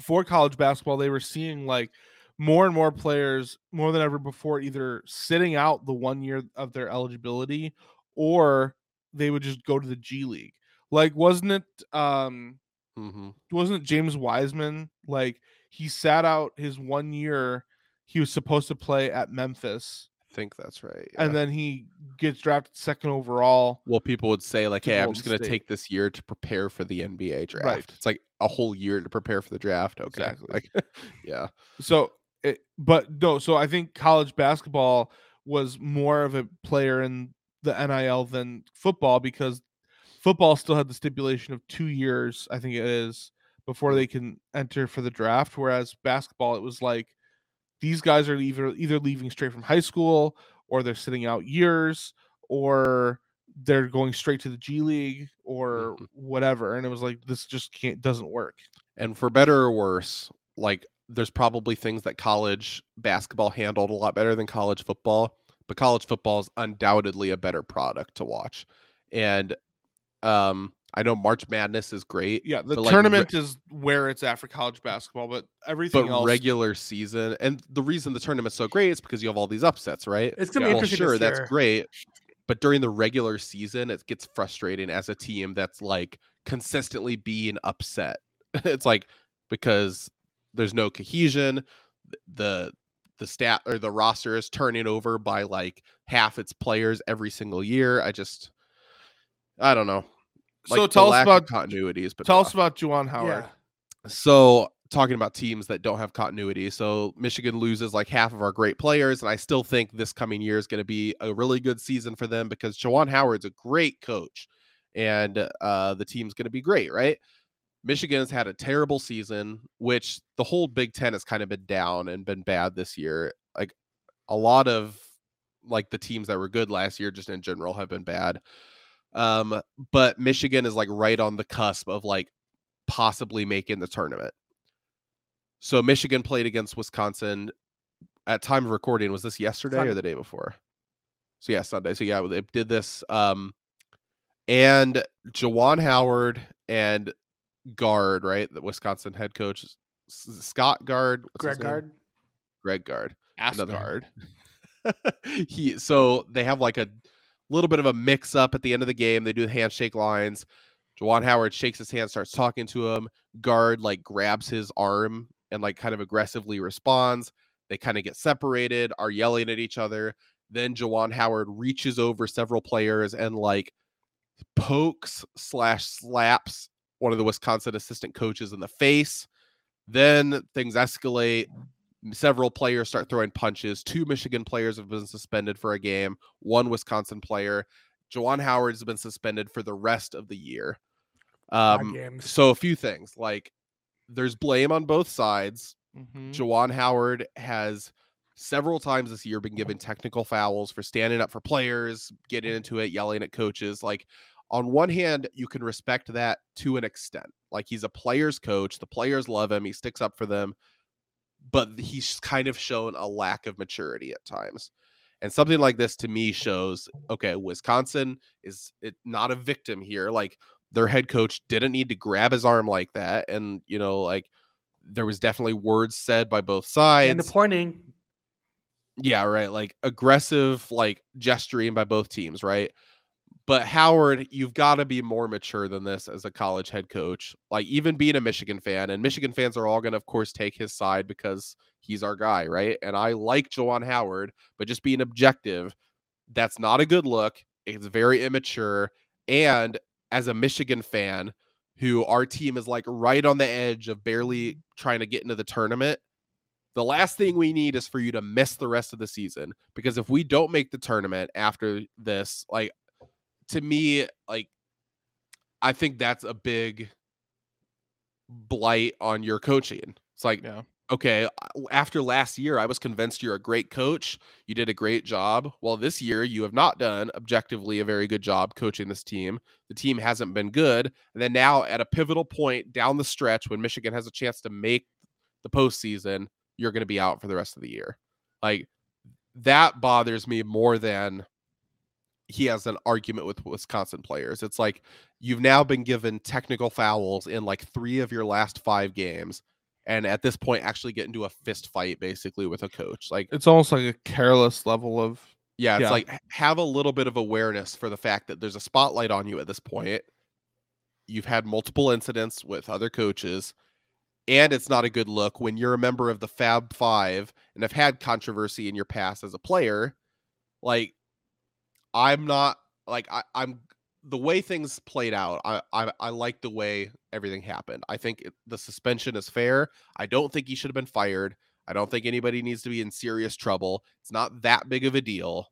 for college basketball, they were seeing like more and more players, more than ever before, either sitting out the one year of their eligibility or they would just go to the G League. Like, wasn't it um Mhm. wasn't it James Wiseman? Like he sat out his one year he was supposed to play at Memphis, i think that's right and then he gets drafted second overall. well, people would say like, "Hey, I'm just going to State. take this year to prepare for the NBA draft." Right. It's like a whole year to prepare for the draft. Okay, Exactly. like, yeah, So, it, but no, so I think college basketball was more of a player in the NIL than football because football still had the stipulation of two years, I think it is, before they can enter for the draft. Whereas basketball, it was like these guys are either either leaving straight from high school or they're sitting out years or they're going straight to the G League or Mhm. whatever. And it was like this just can't doesn't work. and for better or worse, like there's probably things that college basketball handled a lot better than college football, but college football is undoubtedly a better product to watch. And um, I know March Madness is great, Yeah, the But, like, re- tournament is where it's at for college basketball, but everything but else regular season and the reason the tournament's so great is because you have all these upsets, right? it's gonna Yeah. be well, interesting. sure, that's great. But during the regular season, it gets frustrating as a team that's like consistently being upset. it's like because there's no cohesion, the the stat or the roster is turning over by like half its players every single year. I just I don't know. so Like, the tell us about continuity has been tell us about Juwan Howard. Yeah. So talking about teams that don't have continuity. So Michigan loses like half of our great players, and I still think this coming year is going to be a really good season for them because Juwan Howard's a great coach, and uh, the team's going to be great, right? Michigan's had a terrible season, which the whole Big Ten has kind of been down and been bad this year. Like a lot of like the teams that were good last year, just in general, have been bad. Um, but Michigan is like right on the cusp of like possibly making the tournament. So Michigan played against Wisconsin at time of recording. Was this yesterday or the day before? So yeah, Sunday. So yeah, they did this. Um, and Juwan Howard and guard, right? The Wisconsin head coach Scott Gard, what's his Greg name? Gard. Greg Gard. Another- Asgard. he so they have like a little bit of a mix up at the end of the game. They do the handshake lines. Juwan Howard shakes his hand, starts talking to him. Gard like grabs his arm and like kind of aggressively responds. They kind of get separated, are yelling at each other. Then Juwan Howard reaches over several players and like pokes slash slaps one of the Wisconsin assistant coaches in the face. Then things escalate. Several players start throwing punches. Two Michigan players have been suspended for a game. One Wisconsin player. Juwan Howard has been suspended for the rest of the year. Um, so a few things like there's blame on both sides. Mhm. Juwan Howard has several times this year been given technical fouls for standing up for players, getting into it, yelling at coaches. Like, on one hand, you can respect that to an extent. Like, he's a player's coach, the players love him, he sticks up for them, but he's kind of shown a lack of maturity at times. And something like this to me shows okay, Wisconsin is it not a victim here. Like, their head coach didn't need to grab his arm like that. And, you know, like, there was definitely words said by both sides. And the pointing. Yeah, right. Like aggressive, like gesturing by both teams, right? But Howard, you've got to be more mature than this as a college head coach. Like even being a Michigan fan, and Michigan fans are all going to, of course, take his side because he's our guy, right? And I like Juwan Howard, but just being objective, that's not a good look. It's very immature. And as a Michigan fan, who our team is like right on the edge of barely trying to get into the tournament, the last thing we need is for you to miss the rest of the season because if we don't make the tournament after this, like to me, like I think that's a big blight on your coaching. It's like, Yeah. okay, after last year, I was convinced you're a great coach. You did a great job. Well, this year, you have not done objectively a very good job coaching this team. The team hasn't been good. And then now, at a pivotal point down the stretch, when Michigan has a chance to make the postseason, you're going to be out for the rest of the year. Like that bothers me more than he has an argument with Wisconsin players. It's like you've now been given technical fouls in like three of your last five games. And at this point, actually get into a fist fight basically with a coach. Like, It's almost like a careless level of yeah, it's Yeah. like have a little bit of awareness for the fact that there's a spotlight on you at this point. You've had multiple incidents with other coaches, and it's not a good look when you're a member of the Fab Five and have had controversy in your past as a player. Like, I'm not like I, I'm the way things played out. I, I I like the way everything happened. I think it, the suspension is fair. I don't think he should have been fired. I don't think anybody needs to be in serious trouble. It's not that big of a deal.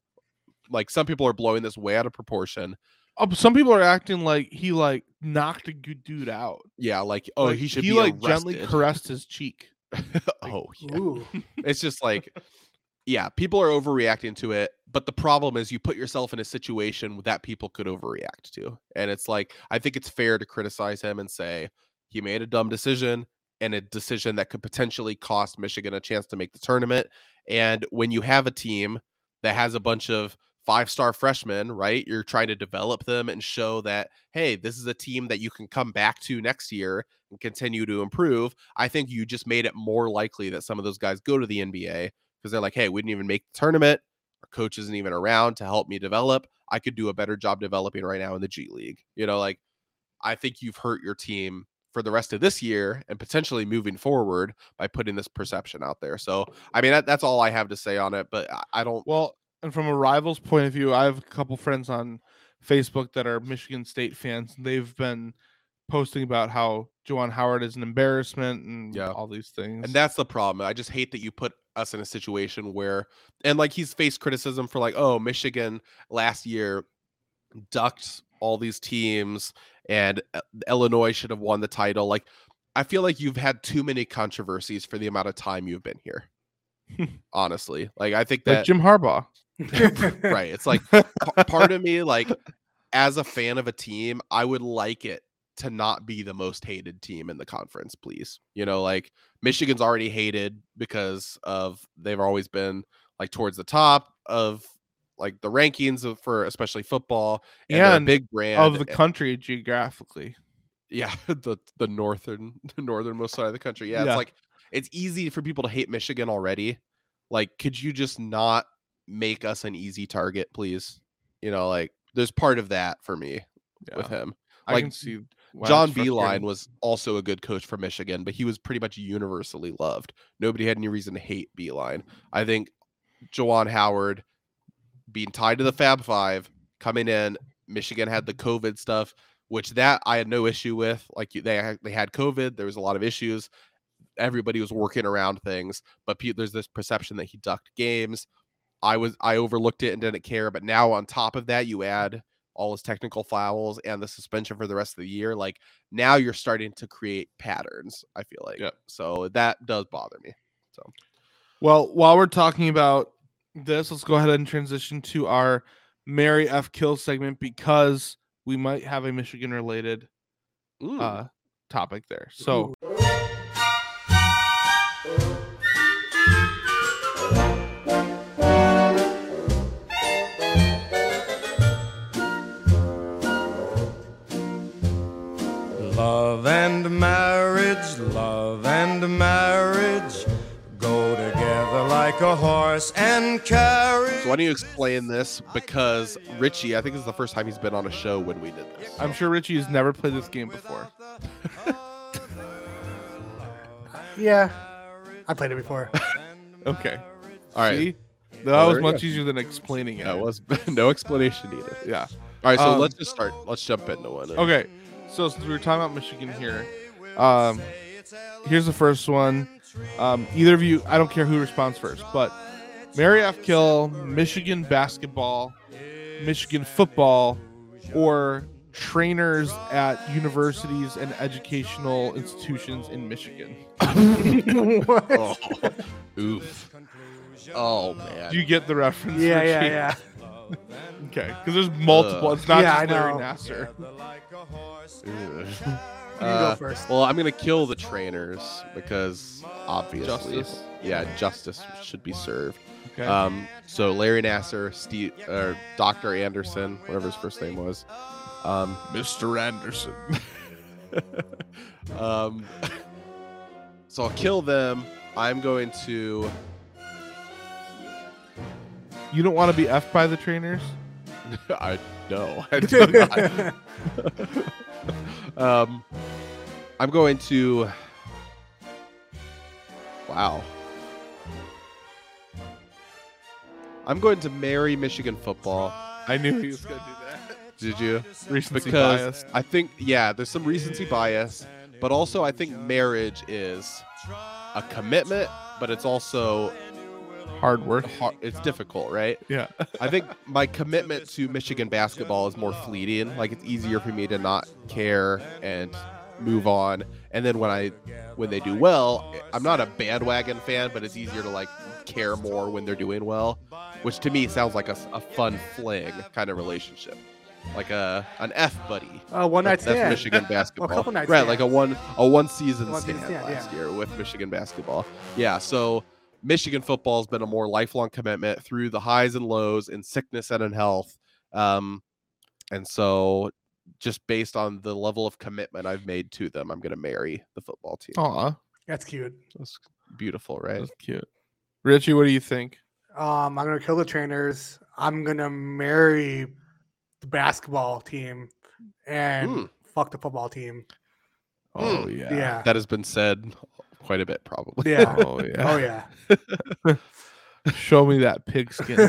Like some people are blowing this way out of proportion. Oh, some people are acting like he like knocked a good dude out. Yeah, like oh, Like, he should he be like gently caressed his cheek. oh, yeah. Ooh. it's just like yeah, people are overreacting to it, but the problem is you put yourself in a situation that people could overreact to. And it's like I think it's fair to criticize him and say he made a dumb decision and a decision that could potentially cost Michigan a chance to make the tournament. And when you have a team that has a bunch of five-star freshmen, right? You're trying to develop them and show that hey, this is a team that you can come back to next year and continue to improve. I think you just made it more likely that some of those guys go to the NBA because they're like, hey, we didn't even make the tournament. Our coach isn't even around to help me develop. I could do a better job developing right now in the G League. You know, like I think you've hurt your team for the rest of this year and potentially moving forward by putting this perception out there. So, I mean, that, that's all I have to say on it. But I, I don't. Well, and from a rival's point of view, I have a couple friends on Facebook that are Michigan State fans. They've been posting about how Juwan Howard is an embarrassment and Yeah. all these things. And that's the problem. I just hate that you put us in a situation where, and like he's faced criticism for like, oh, Michigan last year ducked all these teams and uh, Illinois should have won the title. Like, I feel like you've had too many controversies for the amount of time you've been here. Honestly, like I think like that Jim Harbaugh. right. It's like part of me, like as a fan of a team, I would like it to not be the most hated team in the conference, please. You know, like Michigan's already hated because of they've always been like towards the top of like the rankings of, for especially football and, And big brand of the a- country geographically. yeah the the northern the northernmost side of the country yeah, Yeah. it's like it's easy for people to hate michigan already like could you just not make us an easy target please you know like there's part of that for me with Yeah. him I like, can see John Beilein was also a good coach for michigan but he was pretty much universally loved nobody had any reason to hate Beilein i think Juwan howard being tied to the fab five coming in michigan had the covid stuff which that I had no issue with. Like they had- they had COVID, there was a lot of issues. Everybody was working around things, but pe- there's this perception that he ducked games. I was I overlooked it and didn't care, but now on top of that, you add all his technical fouls and the suspension for the rest of the year. Like now you're starting to create patterns. I feel like Yep. so that does bother me. So Well, while we're talking about this, let's go ahead and transition to our Mary F. Kill segment because we might have a Michigan related uh topic there. So Love and marriage, love and marriage go together like a horse and carriage. so why don't you explain this? Because Richie, I think this is the first time he's been on a show when we did this. I'm sure Richie has never played this game before. Yeah, I played it before. Okay. All right. See? That Well, was much easier than explaining it. That was no explanation needed. yeah. All right, so Um, let's just start. Let's jump into one. Okay. So since we're talking about Michigan here, um, here's the first one. Um, either of you, I don't care who responds first, but Mary F. Kill, Michigan basketball, Michigan football, or trainers at universities and educational institutions in Michigan. Oh, oof. Oh man. Do you get the reference? yeah, Richie? yeah, yeah. Okay, because there's multiple. Ugh. it's not Yeah, just I Larry know. Nassar. Ugh. You Uh, go first. Well, I'm gonna kill the trainers because obviously, Justice. yeah, justice should be served. Okay. Um, so Larry Nassar, Steve, or Doctor Anderson, whatever his first name was. Um, Mr. Anderson. um, so I'll kill them. I'm going to. You don't want to be effed by the trainers? I know. I do not. um, I'm going to. Wow. I'm going to marry Michigan football. I knew he was going to do that. Did you? Recency Because bias. I think, yeah, there's some recency bias, but also I think marriage is a commitment, but it's also Hard work. hard, it's difficult, right? Yeah. I think my commitment to Michigan basketball is more fleeting. Like it's easier for me to not care and move on. And then when I when they do well, I'm not a bandwagon fan, but it's easier to like care more when they're doing well, which to me sounds like a, a fun fling kind of relationship, like a an F buddy. Uh, one night That's- That's. Michigan basketball, A couple night right? Like a one a one season One stand season stand, last yeah. year with Michigan basketball. Yeah, so Michigan football has been a more lifelong commitment through the highs and lows in sickness and in health. Um, and so just based on the level of commitment I've made to them, I'm going to marry the football team. Aw, That's cute. That's beautiful, right? that's cute. Richie, what do you think? Um, I'm gonna kill the trainers. I'm gonna marry the basketball team and Hmm. fuck the football team. Oh, yeah. Yeah. That has been said quite a bit, probably. Yeah. Oh, yeah. oh yeah. Show me that pigskin.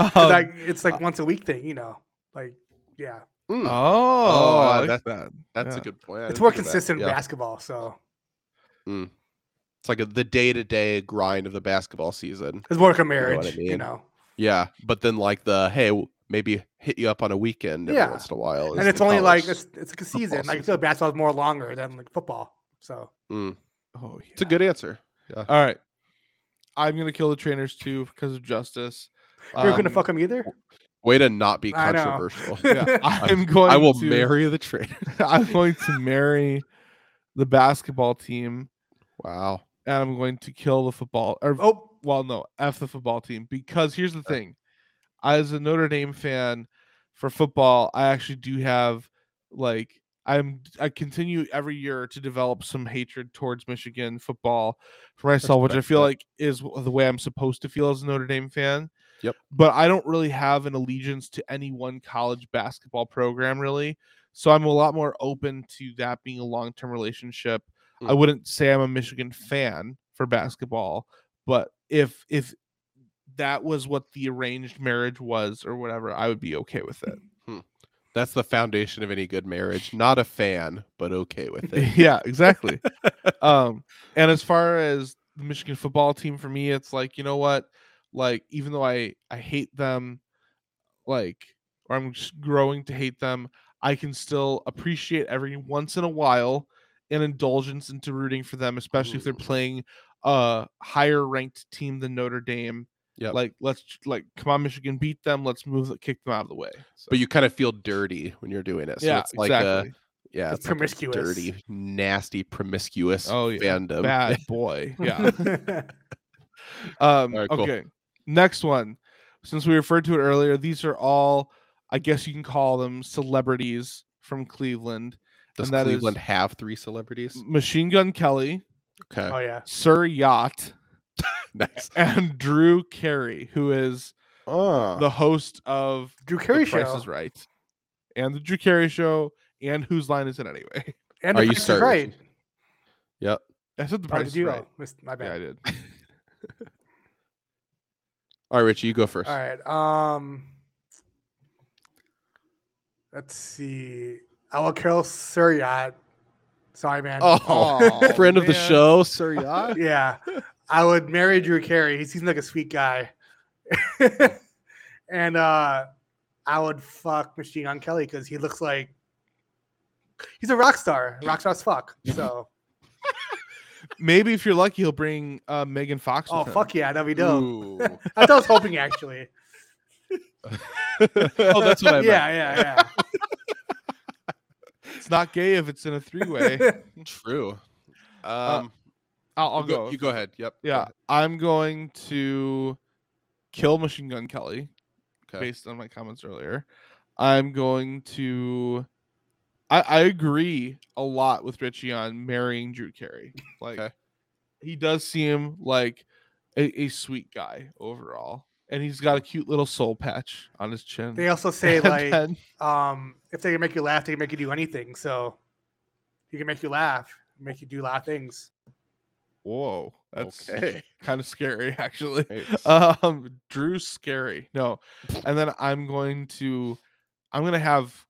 Um, like it's like once a week thing, you know. Like yeah, Mm. oh, I like that- that. That's yeah. a good point. I it's more think of that. consistent Yeah. basketball. So It's like a, the day to day grind of the basketball season. it's more like a what I marriage, you know. Yeah, but then like the hey, w- maybe hit you up on a weekend every Yeah. once in a while. And it's the only like it's, it's like a football season. Like I feel like basketball is more longer than like football. So Mm, Oh, yeah. it's a good answer. All right. I'm going to kill the trainers too because of justice. you're gonna Um, fuck them either. Way to not be I controversial. Yeah, I'm going. I will to, marry the trade. I'm going to marry the basketball team, Wow. and I'm going to kill the football. Or oh, well, no, f the football team because here's the thing: as a Notre Dame fan for football, I actually do have like I'm I continue every year to develop some hatred towards Michigan football for myself, which I feel like is the way I'm supposed to feel as a Notre Dame fan. Yep. But I don't really have an allegiance to any one college basketball program, really. So I'm a lot more open to that being a long term relationship. I Mm. wouldn't say I'm a Michigan fan for basketball, but if if that was what the arranged marriage was or whatever, I would be okay with it. That's the foundation of any good marriage. Not a fan, but okay with it. yeah, exactly. um, and as far as the Michigan football team, for me, it's like you know what, like even though I I hate them, like or I'm just growing to hate them, I can still appreciate every once in a while an indulgence into rooting for them, especially if they're playing a higher ranked team than Notre Dame. Yep. Like let's like come on Michigan, beat them. Let's move, kick them out of the way. So, But you kind of feel dirty when you're doing it. So yeah, it's like exactly. a yeah, It's it's like a promiscuous. dirty, nasty, promiscuous oh yeah, fandom. bad boy. Yeah. Um, Alright, cool. okay. Next one. Since we referred to it earlier, these are all, I guess you can call them celebrities from Cleveland. Does and that is- Cleveland have three celebrities? Machine Gun Kelly, Okay, oh yeah. Sir Yacht, nice. and Drew Carey, who is Oh, the host of Drew The Carey Price show. is Right, and the Drew Carey Show, and Whose Line Is It Anyway? And Are the you Price is certain? right? yep. I said the Oh, Price did is you? Right. Oh, missed- my Yeah, bad. I did. All right, Richie, you go first. All right. Um, let's see. I will kill Sir Yacht. Sorry, man. Oh, Aw, friend of the man. show, Sir Yacht. yeah. I would marry Drew Carey. He seems like a sweet guy. and uh, I would fuck Machine Gun Kelly because he looks like he's a rock star. Rock stars fuck. So, Maybe if you're lucky, he'll bring uh, Megan Fox. oh with him. fuck yeah, that'd be dope. Ooh. That's what I was hoping actually. oh, that's what I meant. yeah, yeah, yeah. It's not gay if it's in a three way. True. Um, Uh, I'll, I'll you go. go. You go ahead. Yep. Yeah, ahead. I'm going to kill Machine Gun Kelly Okay. based on my comments earlier. I'm going to. I, I agree a lot with Richie on marrying Drew Carey. Like, Okay. he does seem like a, a sweet guy overall, and he's got a cute little soul patch on his chin. They also say And like then- um if they can make you laugh, they can make you do anything. So he can make you laugh, make you do a lot of things. Whoa, that's Okay. kind of scary, actually. Nice. um drew's scary no and then i'm going to i'm gonna have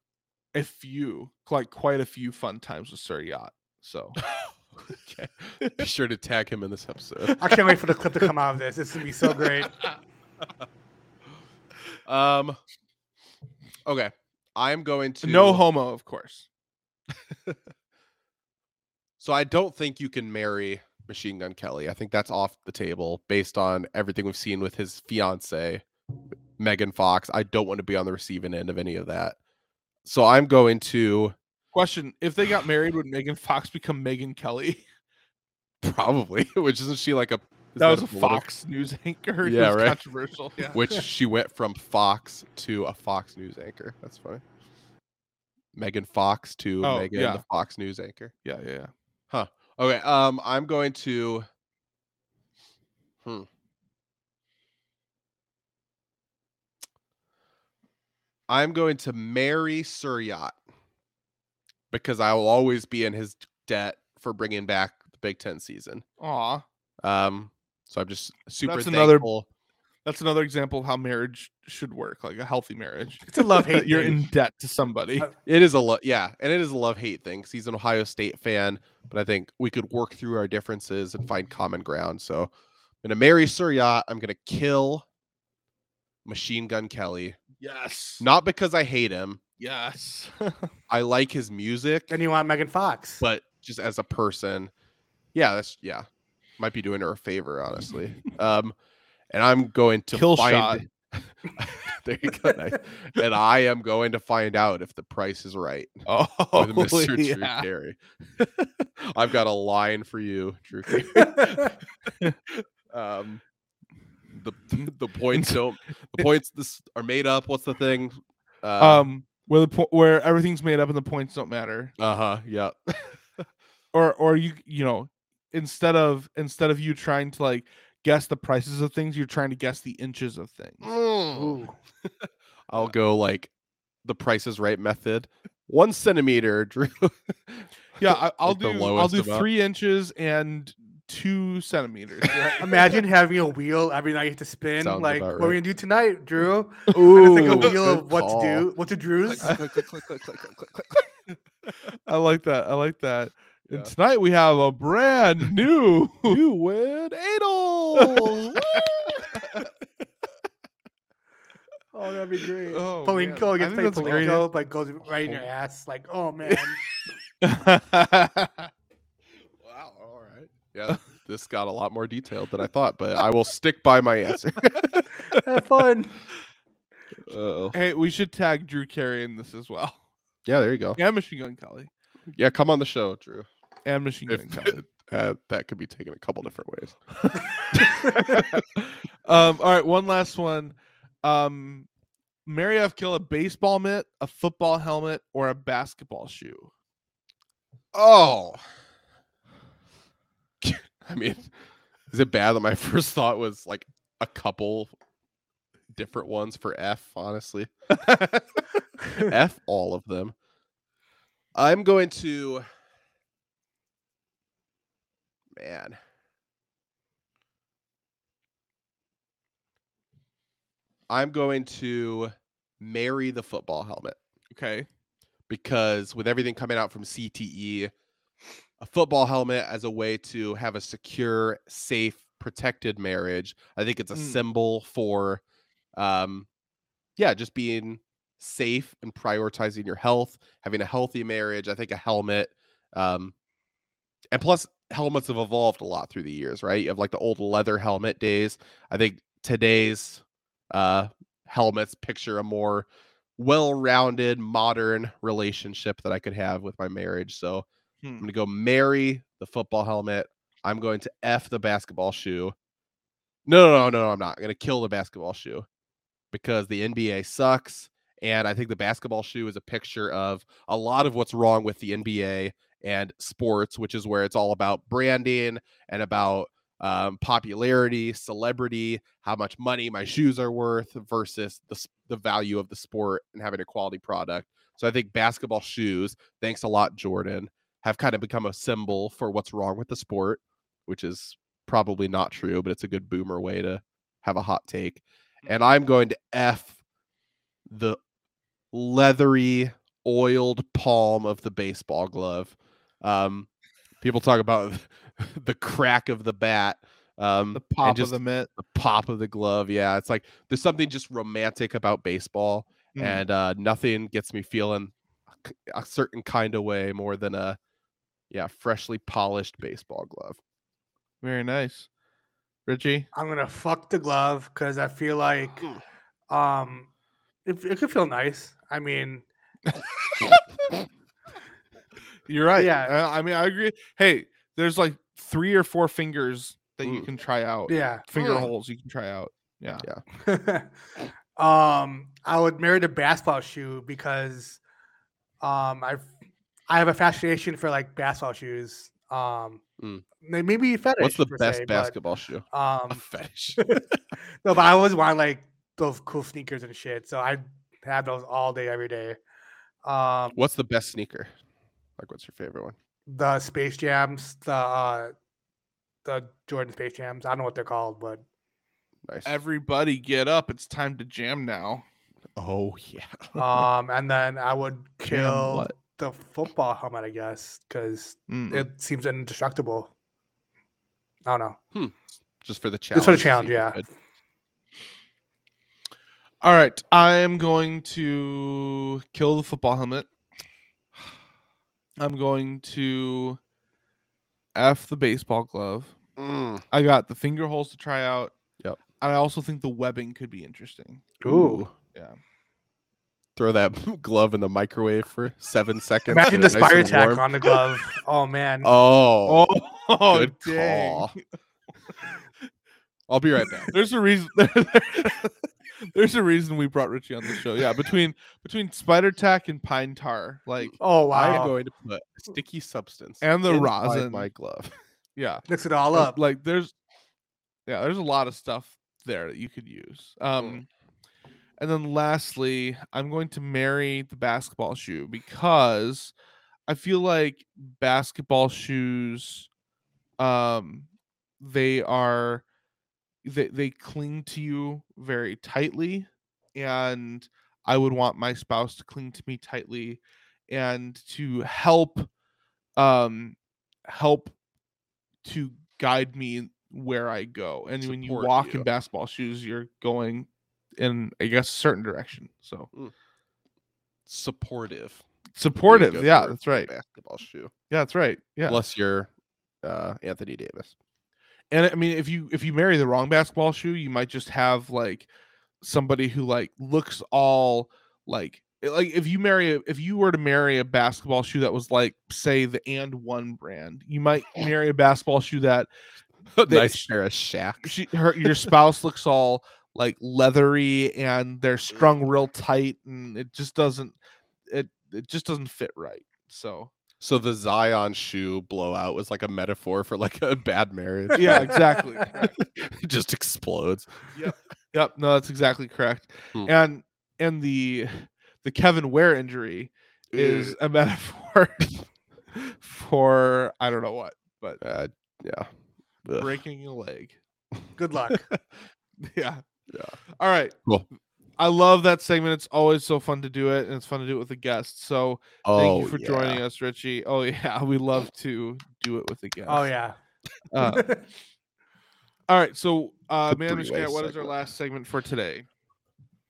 a few like quite a few fun times with sir yacht so okay. Be sure to tag him in this episode. I can't wait for the clip to come out of this. It's gonna be so great. Um. Okay. I'm going to no homo of course So I don't think you can marry Machine Gun Kelly. I think that's off the table based on everything we've seen with his fiance, Megan Fox. I don't want to be on the receiving end of any of that. So I'm going to question if they got married would megan fox become megan kelly probably, which isn't she like a that was a political- fox news anchor Yeah, right. controversial yeah Which she went from Fox to a Fox News anchor. That's funny. Megan Fox to Oh, Megan yeah. the Fox News anchor. yeah yeah yeah Okay, um, I'm going to. Hmm. I'm going to marry Sir Yacht because I will always be in his debt for bringing back the Big Ten season. Aw, Um, so I'm just super That's another- thankful. That's another example of how marriage should work like a healthy marriage It's a love hate. you're thing. in debt to somebody Uh, It is a love, yeah, and it is a love hate thing. 'cause he's an Ohio State fan, but I think we could work through our differences and find common ground. So I'm gonna marry Sir Yacht. I'm gonna kill Machine Gun Kelly, yes not because I hate him. yes I like his music, And you want Megan Fox. but just as a person, yeah, that's yeah, might be doing her a favor, honestly. um, and I'm going to Kill find. there you go. Nice. and I am going to find out if the price is right Oh, Mr. Drew. Carey. I've got a line for you, Drew Carey. um, the the points don't the points this are made up. What's the thing? Uh, Um, where the po- where everything's made up and the points don't matter, uh huh. Yeah. or or you you know instead of instead of you trying to like guess the prices of things, you're trying to guess the inches of things. Mm. I'll go like the prices right method. One centimeter, Drew. yeah, I, will do. I'll do three inches and two centimeters. Right? Imagine having a wheel every night to spin. Sounds like right. are we gonna do tonight, Drew. Ooh, like a wheel of what call. to do, what to Drew's. I like that. I like that. Yeah. And tonight we have a brand new. You win Adel. Oh, that'd be great. Oh, man. Plinko I against think like great Plinko, but goes right in your ass. Like, oh man. wow. All right. Yeah. This got a lot more detailed than I thought, but I will stick by my answer. Have fun. oh hey, we should tag Drew Carey in this as well. Yeah, there you go. Yeah, Machine Gun Kelly. Yeah, come on the show, Drew. And Machine Gun If, Kelly. uh, that could be taken a couple different ways. um, all right, one last one. Um, Mary F. Kill a baseball mitt, a football helmet, or a basketball shoe. Oh. I mean, is it bad that my first thought was like a couple different ones for F, honestly? F all of them. I'm going to man. I'm going to marry the football helmet Okay. because with everything coming out from CTE, a football helmet as a way to have a secure, safe, protected marriage. I think it's a Mm. symbol for, um, yeah, just being safe and prioritizing your health, having a healthy marriage. I think a helmet, um, and plus helmets have evolved a lot through the years, right? You have like the old leather helmet days. I think today's uh, helmets picture a more well-rounded modern relationship that I could have with my marriage. So I'm Hmm. going to go marry the football helmet. I'm going to F the basketball shoe. No, no, no, no, I'm not. I'm going to kill the basketball shoe because the NBA sucks. And I think the basketball shoe is a picture of a lot of what's wrong with the NBA and sports, which is where it's all about branding and about um, popularity, celebrity, how much money my shoes are worth versus the, the value of the sport and having a quality product. So I think basketball shoes, thanks a lot, Jordan, have kind of become a symbol for what's wrong with the sport, which is probably not true, but it's a good boomer way to have a hot take. And I'm going to F the leathery, oiled palm of the baseball glove. Um, people talk about the crack of the bat. Um, The pop just of the mitt. the pop of the glove. Yeah, it's like there's something just romantic about baseball, Mm. and uh, nothing gets me feeling a certain kind of way more than a yeah freshly polished baseball glove. Very nice. Richie? I'm gonna fuck the glove because I feel like um it, it could feel nice. I mean, You're right. Yeah. Uh, I mean, I agree. Hey, there's like three or four fingers that you Mm. can try out. yeah. Finger Mm. holes you can try out. Yeah. Yeah. um, I would marry the basketball shoe because um I've I have a fascination for like basketball shoes. Um, Mm. may- maybe fetish. What's the best se, but, basketball shoe? Um, A fetish. no, but I always want like those cool sneakers and shit. So I have those all day, every day. Um, What's the best sneaker? Like, what's your favorite one? the Space Jams, the uh, the Jordan Space Jams. I don't know what they're called, but Nice. Everybody get up. It's time to jam now. oh yeah. um, and then I would kill the football helmet, I guess, because Mm. it seems indestructible. I don't know. Just for the challenge. Just for the challenge, yeah. could- All right. I am going to kill the football helmet. I'm going to F the baseball glove. Mm, I got the finger holes to try out. Yep. And I also think the webbing could be interesting. Ooh. Yeah. Throw that glove in the microwave for seven seconds. Imagine the it nice spider tack warm. on the glove. Oh man. Oh, Oh, good dang. call. I'll be right back. There's a reason. There's a reason we brought Richie on the show. Yeah, between between spider tack and pine tar, like Oh I'm going to put sticky substance And the rosin. my glove. yeah, Mix it all up. Like there's, yeah, there's a lot of stuff there that you could use. Um, and then lastly, I'm going to marry the basketball shoe because I feel like basketball shoes, um, they are they they cling to you very tightly, and I would want my spouse to cling to me tightly, and to help, um, help to guide me where I go. And when you walk you. in basketball shoes, you're going in, I guess, a certain direction. So Supportive. supportive. Yeah, that's right. Basketball shoe. Yeah, that's right. Yeah. Unless you're uh, Anthony Davis. And I mean, if you if you marry the wrong basketball shoe, you might just have like somebody who like looks all like eh, like if you marry a, if you were to marry a basketball shoe that was like say the and one brand, you might marry a basketball shoe that They- nice pair of Shaq. she her your spouse looks all like leathery and they're strung real tight and it just doesn't it it just doesn't fit right. So So the Zion shoe blowout was like a metaphor for like a bad marriage. yeah, exactly. it just explodes. Yep, Yep. no, that's exactly correct. Hmm. And and the the Kevin Ware injury is a metaphor for I don't know what, but Uh, yeah. Ugh. breaking a leg. Good luck. Yeah. Yeah. All right. Cool. I love that segment. It's always so fun to do it, and it's fun to do it with a guest. So Oh, thank you for yeah. joining us, Richie. Oh yeah, we love to do it with a guest. oh yeah. Uh, all right. So, uh, man, three-way Scott, what is our last segment for today?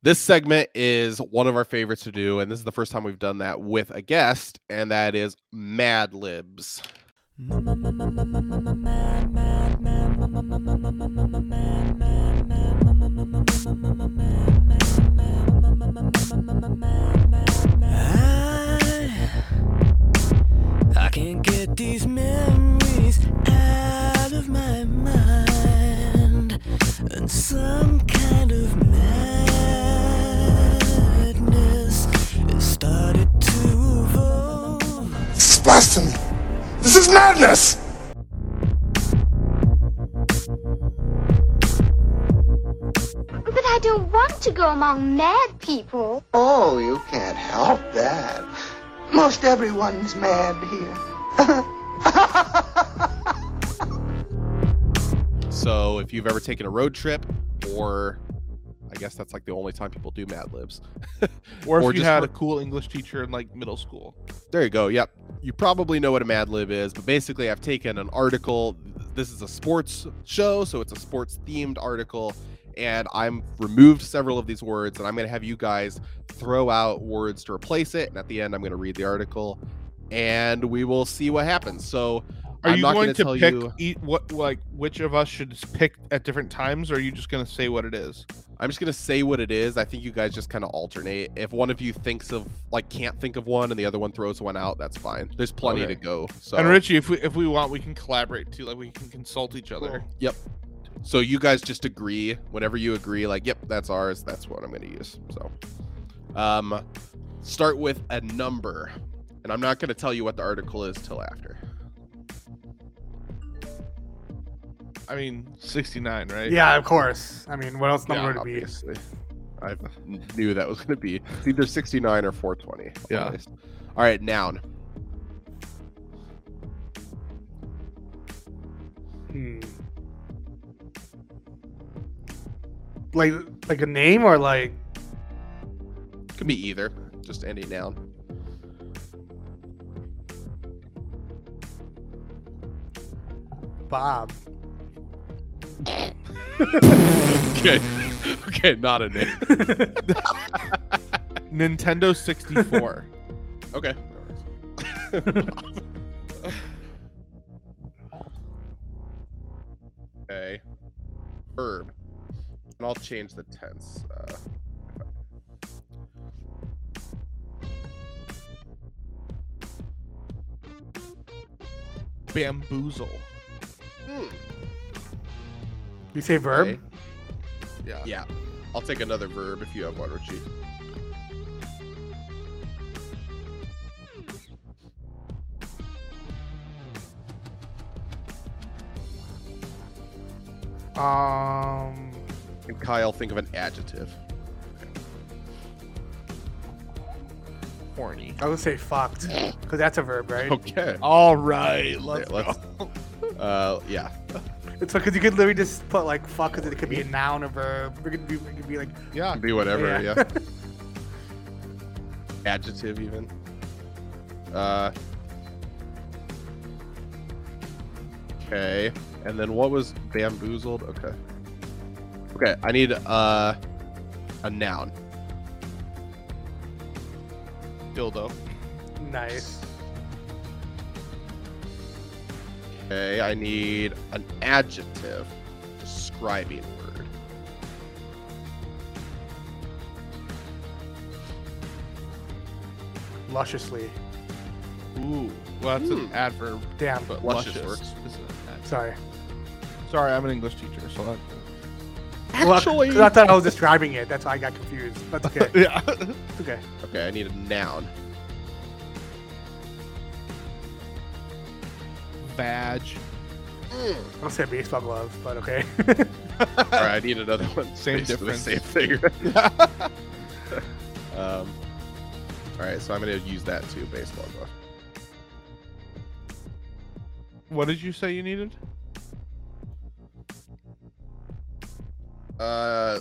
This segment is one of our favorites to do, and this is the first time we've done that with a guest, and that is Mad Libs. These memories out of my mind. And some kind of madness has started to evolve. This is blasphemy. This is madness. But I don't want to go among mad people. Oh, you can't help that. Most everyone's mad here. So if you've ever taken a road trip, or I guess that's like the only time people do Mad Libs. Or if Or you had for- a cool English teacher in like middle school. There you go. Yep. You probably know what a Mad Lib is, but basically, I've taken an article. This is a sports show, so it's a sports themed article. And I'm removed several of these words, and I'm going to have you guys throw out words to replace it. And at the end, I'm going to read the article, and we will see what happens. So, Are I'm you not going tell pick you- eat what like which of us should pick at different times, or are you just going to say what it is? I'm just going to say what it is. I think you guys just kind of alternate. If one of you thinks of, like, can't think of one, and the other one throws one out, that's fine. There's plenty Okay. to go. So, And Richie, if we if we want, we can collaborate too. Like we can consult each other. Yep. So you guys just agree whenever you agree, like, yep, that's ours. That's what I'm going to use. So, um, start with a number, and I'm not going to tell you what the article is till after. I mean, sixty nine, right? Yeah, of course. I mean, what else Yeah, number would it be? I knew that was going to be it's either 69 or 420. Yeah. always. All right, noun. Hmm. Like like a name or like Could be either. Just any noun. Bob. Okay. okay, not a name. Nintendo sixty four. Okay. okay. Verb. And I'll change the tense. Uh, Bamboozle. Hmm, You say verb? okay. Yeah. Yeah. I'll take another verb if you have one, Richie. Um, And Kyle, think of an adjective. Horny. I would say fucked because that's a verb, right? Okay. All right. Let's, Yeah, let's- go. Uh, yeah. It's because you could literally just put like fuck because it could be a noun, a verb. It could be, it could be like Yeah. Be whatever. Yeah. Yeah. Adjective, even. Uh. Okay. And then what was bamboozled? Okay. Okay. I need uh a noun. Dildo. nice. Okay. I need an adjective describing word. Lusciously. Ooh. Well, that's an Hmm. adverb, Damn. but Luscious luscious. works. is an adverb. Sorry. Sorry, I'm an English teacher, so that. Well, Actually- 'cause I thought I was describing it. That's why I got confused. That's okay. yeah. It's okay. Okay. I need a noun. Vag. I'll say baseball glove, but okay. All right. I need another one. Same Basically difference. Same thing. um. All right. So I'm gonna use that too. Baseball glove. What did you say you needed? Uh,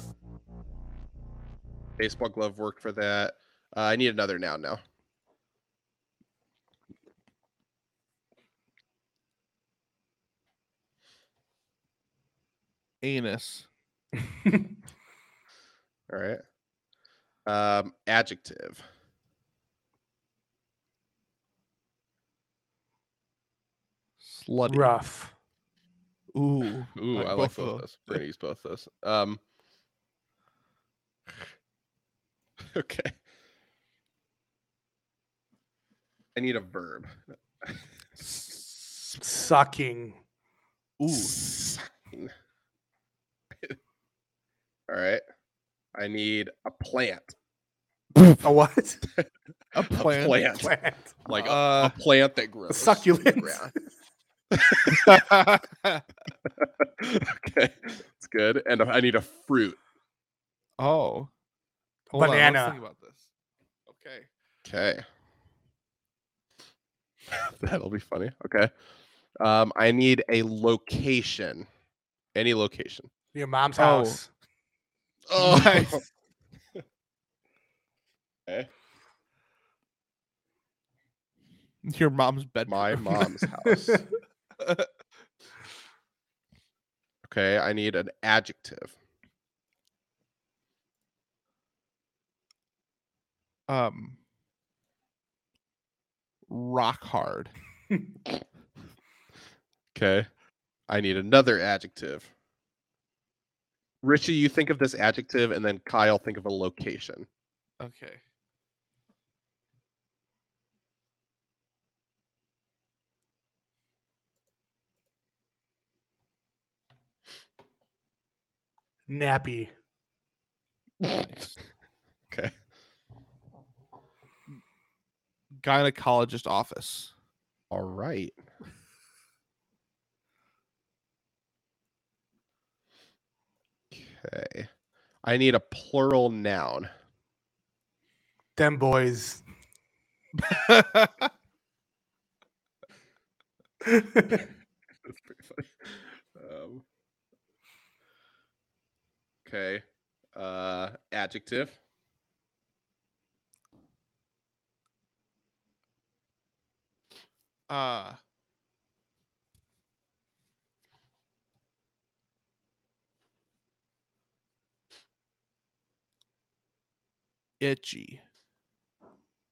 baseball glove worked for that. Uh, I need another noun now. Anus. All right. Um, adjective. Slutty. Rough. Ooh. Ooh, Like I like both both of of those. We're gonna use both of those. Um. Okay. I need a verb. Sucking. Ooh. Sucking. All right. I need a plant. A what? A plant. plant. Plant. Like a, Uh, a plant that grows. A succulent. okay, it's good. And I need a fruit. oh. Hold on, let's Banana. think about this. Okay. Okay. That'll be funny. Okay. Um, I need a location. Any location. Your mom's Oh. house. Oh, Nice. okay. Your mom's bed. My mom's house. Okay, I need an adjective. um. Rock hard. Okay. I need another adjective. Richie, you think of this adjective, and then Kyle, think of a location. Okay. Nappy. Okay. Gynecologist office. All right. Okay. I need a plural noun. Them boys. That's pretty funny. Um, okay. Uh, adjective. uh. Itchy.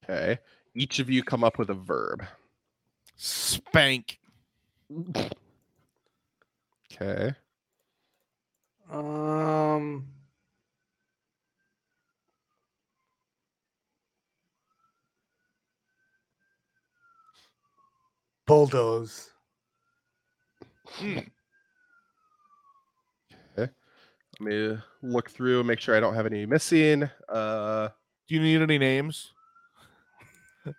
Okay. Each of you come up with a verb. Spank. Okay. Um. Bulldoze. Okay. Let me look through, make sure I don't have any missing. Uh, Do you need any names?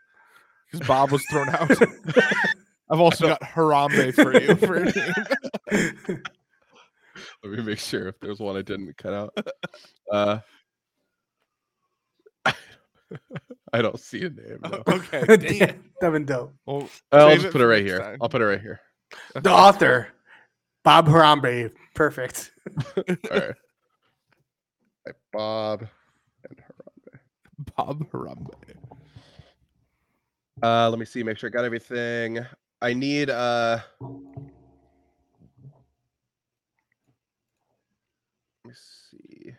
Because Bob was thrown out. I've also got Harambe for you for a name. let me make sure if there's one I didn't cut out. Uh, I don't see a name. though. okay. Damn. Devin Dope. Well, I'll just put it right here. time. I'll put it right here. The author, Bob Harambe. Perfect. All right. Right, Bob and Harambe. Bob Harambe. Uh, let me see, make sure I got everything. I need uh let me see.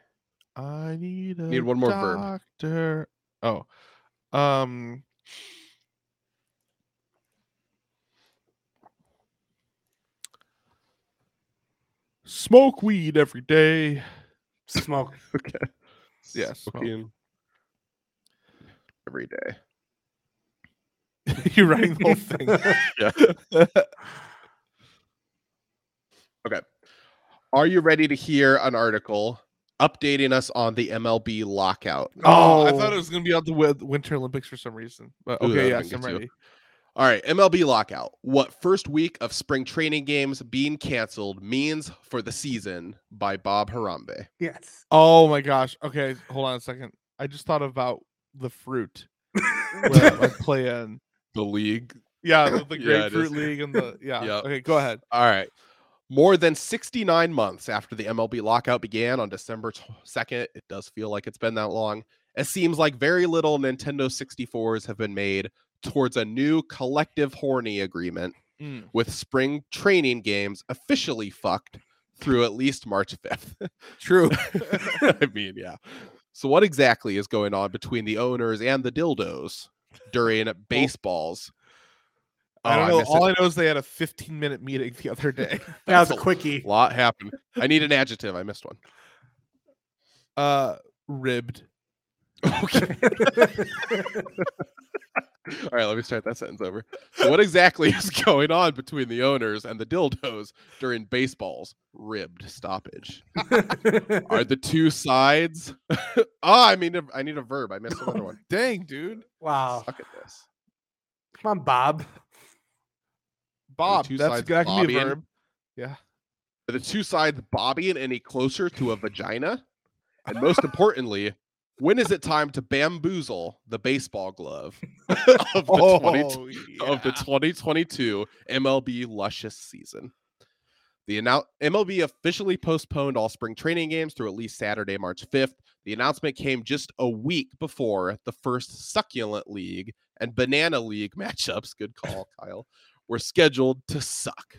I need a Need one more verb. doctor. Oh. Um Smoke weed every day. Smoke. Okay. Yes, smoke. Smoking every day. You're writing the whole thing. Yeah. okay. Are you ready to hear an article updating us on the MLB lockout? Oh, I thought Oh. it was gonna be on the Winter Olympics for some reason. But okay, that yes, I'm been good ready. All right, MLB lockout. What first week of spring training games being canceled means for the season by Bob Harambe. Yes. Oh my gosh. Okay, hold on a second. I just thought about the fruit where I play in. The league. Yeah, the, the Yeah, grapefruit league and the yeah. Yep. Okay, go ahead. All right. More than 69 months after the MLB lockout began on December 2nd, it does feel like it's been that long. It seems like very little Nintendo 64s have been made towards a new collective horny agreement Mm. with spring training games officially fucked through at least March 5th. True. I mean, yeah. So what exactly is going on between the owners and the dildos during baseballs? I Oh, don't know. missed All it. I know is they had a 15 minute meeting the other day. That was a quickie. A lot happened. I need an adjective. I missed one. Uh, ribbed. Okay. All right, let me start that sentence over. So, what exactly is going on between the owners and the dildos during baseball's ribbed stoppage? Are the two sides? oh, I mean, I need a verb. I missed another one. Dang, dude. wow. Suck at this. Come on, Bob. Bob. That's sides that can be a verb. Yeah. Are the two sides bobbing any closer to a vagina? And most importantly, when is it time to bamboozle the baseball glove of the 20 of the 2022 MLB luscious season. The annou- MLB officially postponed all spring training games through at least Saturday, March 5th. The announcement came just a week before the first succulent league and banana league matchups, good call, Kyle, were scheduled to suck.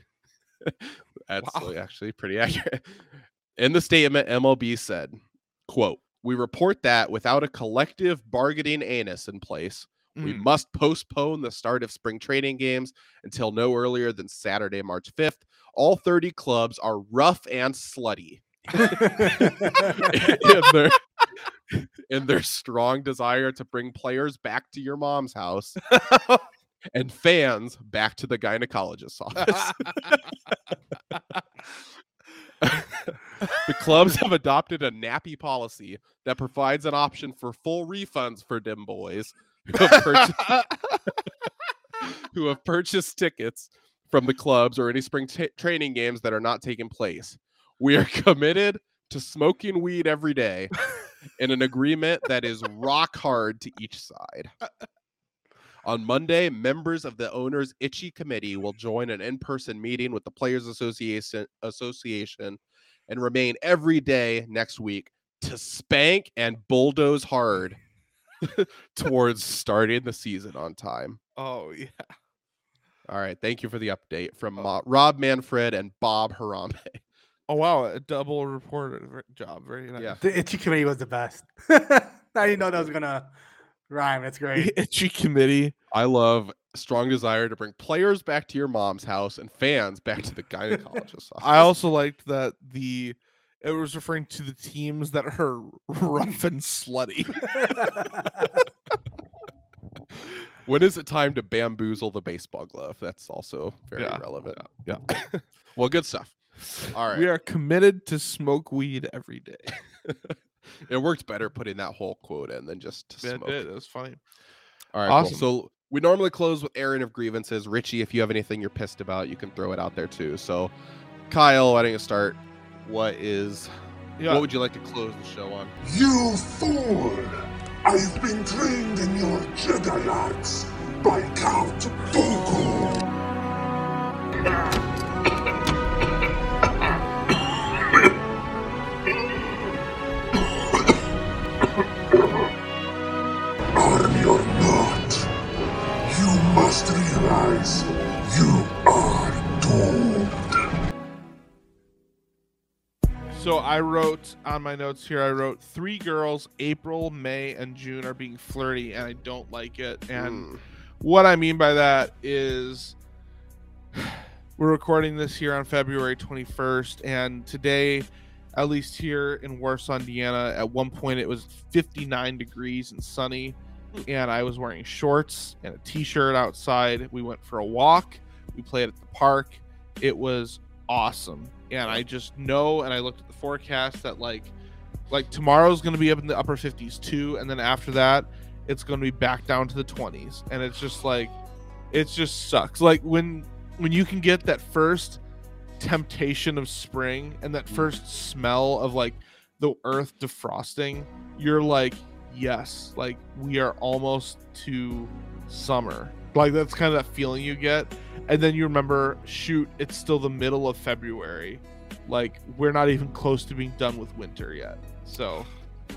That's Wow. actually pretty accurate. In the statement, MLB said, quote, we report that without a collective bargaining anus in place, we Mm. must postpone the start of spring training games until no earlier than Saturday, March 5th. All 30 clubs are rough and slutty in their, in their strong desire to bring players back to your mom's house and fans back to the gynecologist's office. the clubs have adopted a nappy policy that provides an option for full refunds for dim boys who have purchased, who have purchased tickets from the clubs or any spring ta- training games that are not taking place. We are committed to smoking weed every day in an agreement that is rock hard to each side. On Monday, members of the owners' itchy committee will join an in-person meeting with the Players Association Association and remain every day next week to spank and bulldoze hard towards starting the season on time. Oh yeah. All right, thank you for the update from uh, Rob Manfred and Bob Harambe. Oh wow, a double reporter job. Very nice. Yeah. The itchy committee was the best. I didn't know that was gonna rhyme. That's great. Itchy committee. I love strong desire to bring players back to your mom's house and fans back to the gynecologist's office. I also liked that the It was referring to the teams that are rough and slutty. When is it time to bamboozle the baseball glove? That's also very Yeah, relevant. yeah, well, good stuff. All right. We are committed to smoke weed every day. It worked better putting that whole quote in than just to It smoke. did. It was funny. All right, Awesome. cool. So we normally close with airing of grievances. Richie, if you have anything you're pissed about, you can throw it out there too. So, Kyle, why don't you start? What is? Yeah. What would you like to close the show on? You fool! I've been trained in your Jedi arts by Count Dooku. Must realize you are doomed. So I wrote on my notes here. I wrote three girls: April, May, and June are being flirty, and I don't like it. And Mm. what I mean by that is, we're recording this here on February 21st, and today, at least here in Warsaw, Indiana, at one point it was 59 degrees and sunny, and I was wearing shorts and a t-shirt outside. We went for a walk. We played at the park. It was awesome, and I just know, and I looked at the forecast that like, like tomorrow's going to be up in the upper 50s too, and then after that, it's going to be back down to the 20s, and it's just like, it just sucks. Like when when you can get that first temptation of spring and that mm. first smell of like the earth defrosting, you're like, yes, like we are almost to summer. Like that's kind of that feeling you get. And then you remember, shoot, it's still the middle of February. Like we're not even close to being done with winter yet. So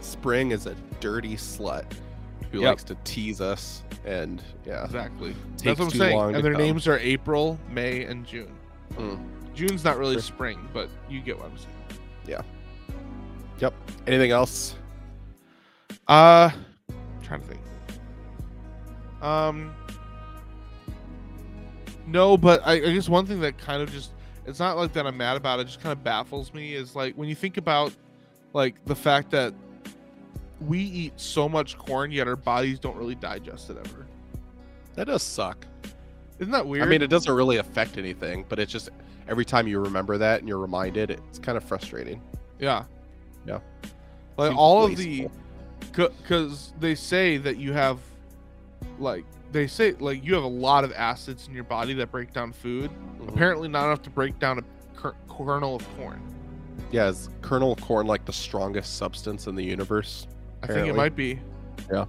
Spring is a dirty slut who Yep. likes to tease us, and yeah, exactly. That's what I'm saying. And their come. names are April, May, and June. Mm. June's not really spring, but you get what I'm saying. Yeah. Yep. Anything else? Uh trying to think. Um No, but I, I guess one thing that kind of just it's not like that I'm mad about it, just kind of baffles me is like when you think about like the fact that we eat so much corn yet our bodies don't really digest it ever. That does suck. Isn't that weird? I mean, it doesn't really affect anything, but it's just every time you remember that and you're reminded, it's kind of frustrating. yeah. Yeah. Like Seems all of the because they say that you have like they say like you have a lot of acids in your body that break down food Mhm. apparently not enough to break down a cur- kernel of corn Yeah, is kernel of corn like the strongest substance in the universe? i think it might be Yeah.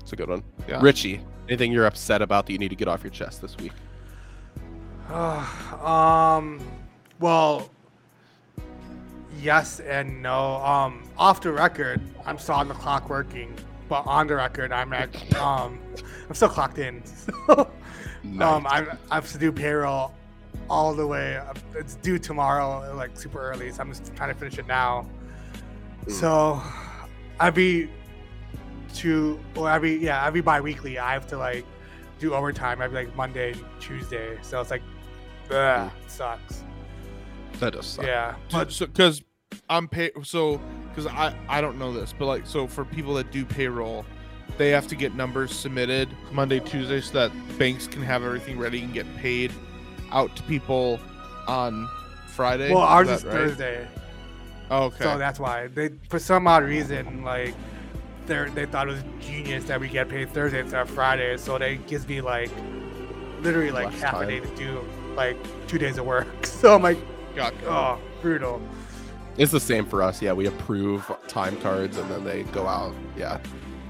It's a good one. Yeah. Richie, anything you're upset about that you need to get off your chest this week? um, well, yes and no. Um, off the record, I'm still on the clock working, but on the record, I'm at um, I'm still clocked in. So, um, I'm I have to do payroll all the way. It's due tomorrow, like super early. So I'm just trying to finish it now. Mm. So, every two or every yeah every bi-weekly, I have to like do overtime every like Monday, Tuesday. So it's like, ugh, Mm. sucks. That does suck. Yeah, but but so because i'm pay so because i i don't know this but like so for people that do payroll they have to get numbers submitted monday tuesday so that banks can have everything ready and get paid out to people on friday well, ours that is right? Thursday, Oh, okay so that's why they for some odd reason like they they thought it was genius that we get paid Thursday instead of Friday. So they gives me like literally like half time. a day to do like two days of work. So I'm like, Got oh, ah, brutal. It's the same for us. Yeah, we approve time cards and then they go out. Yeah.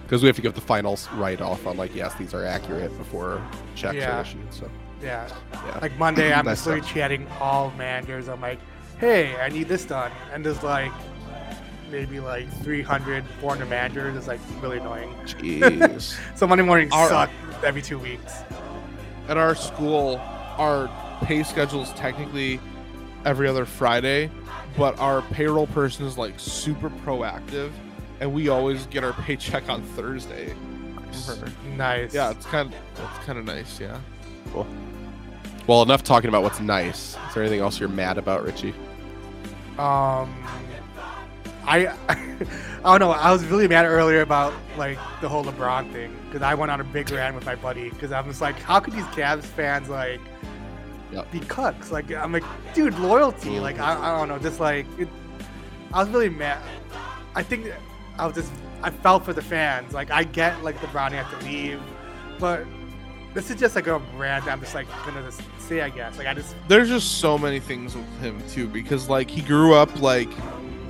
Because we have to give the finals write off on like, yes, these are accurate before checks Yeah. are issued. So Yeah. yeah. Like Monday, I'm just literally chatting all managers. I'm like, hey, I need this done. And there's like maybe like 300, 400 managers. It's like really annoying. Jeez. So Monday mornings Our- suck every two weeks. at our school, our pay schedule is technically every other Friday, but our payroll person is like super proactive, and we always get our paycheck on Thursday. Nice. Yeah, it's kind of it's kind of nice. Yeah. Cool. Well, enough talking about what's nice. Is there anything else you're mad about, Richie? Um, I I don't know. I was really mad earlier about like the whole LeBron thing because I went on a big rant with my buddy because I'm just like, how could these Cavs fans like Yep. be cucks? Like I'm like, dude, loyalty. Mm-hmm. Like I, I don't know, just like it, I was really mad. I think I was just I felt for the fans. Like I get like the Brownie had to leave, but this is just like a rant. I'm just like gonna just say, I guess. Like I just There's just so many things with him too, because like he grew up like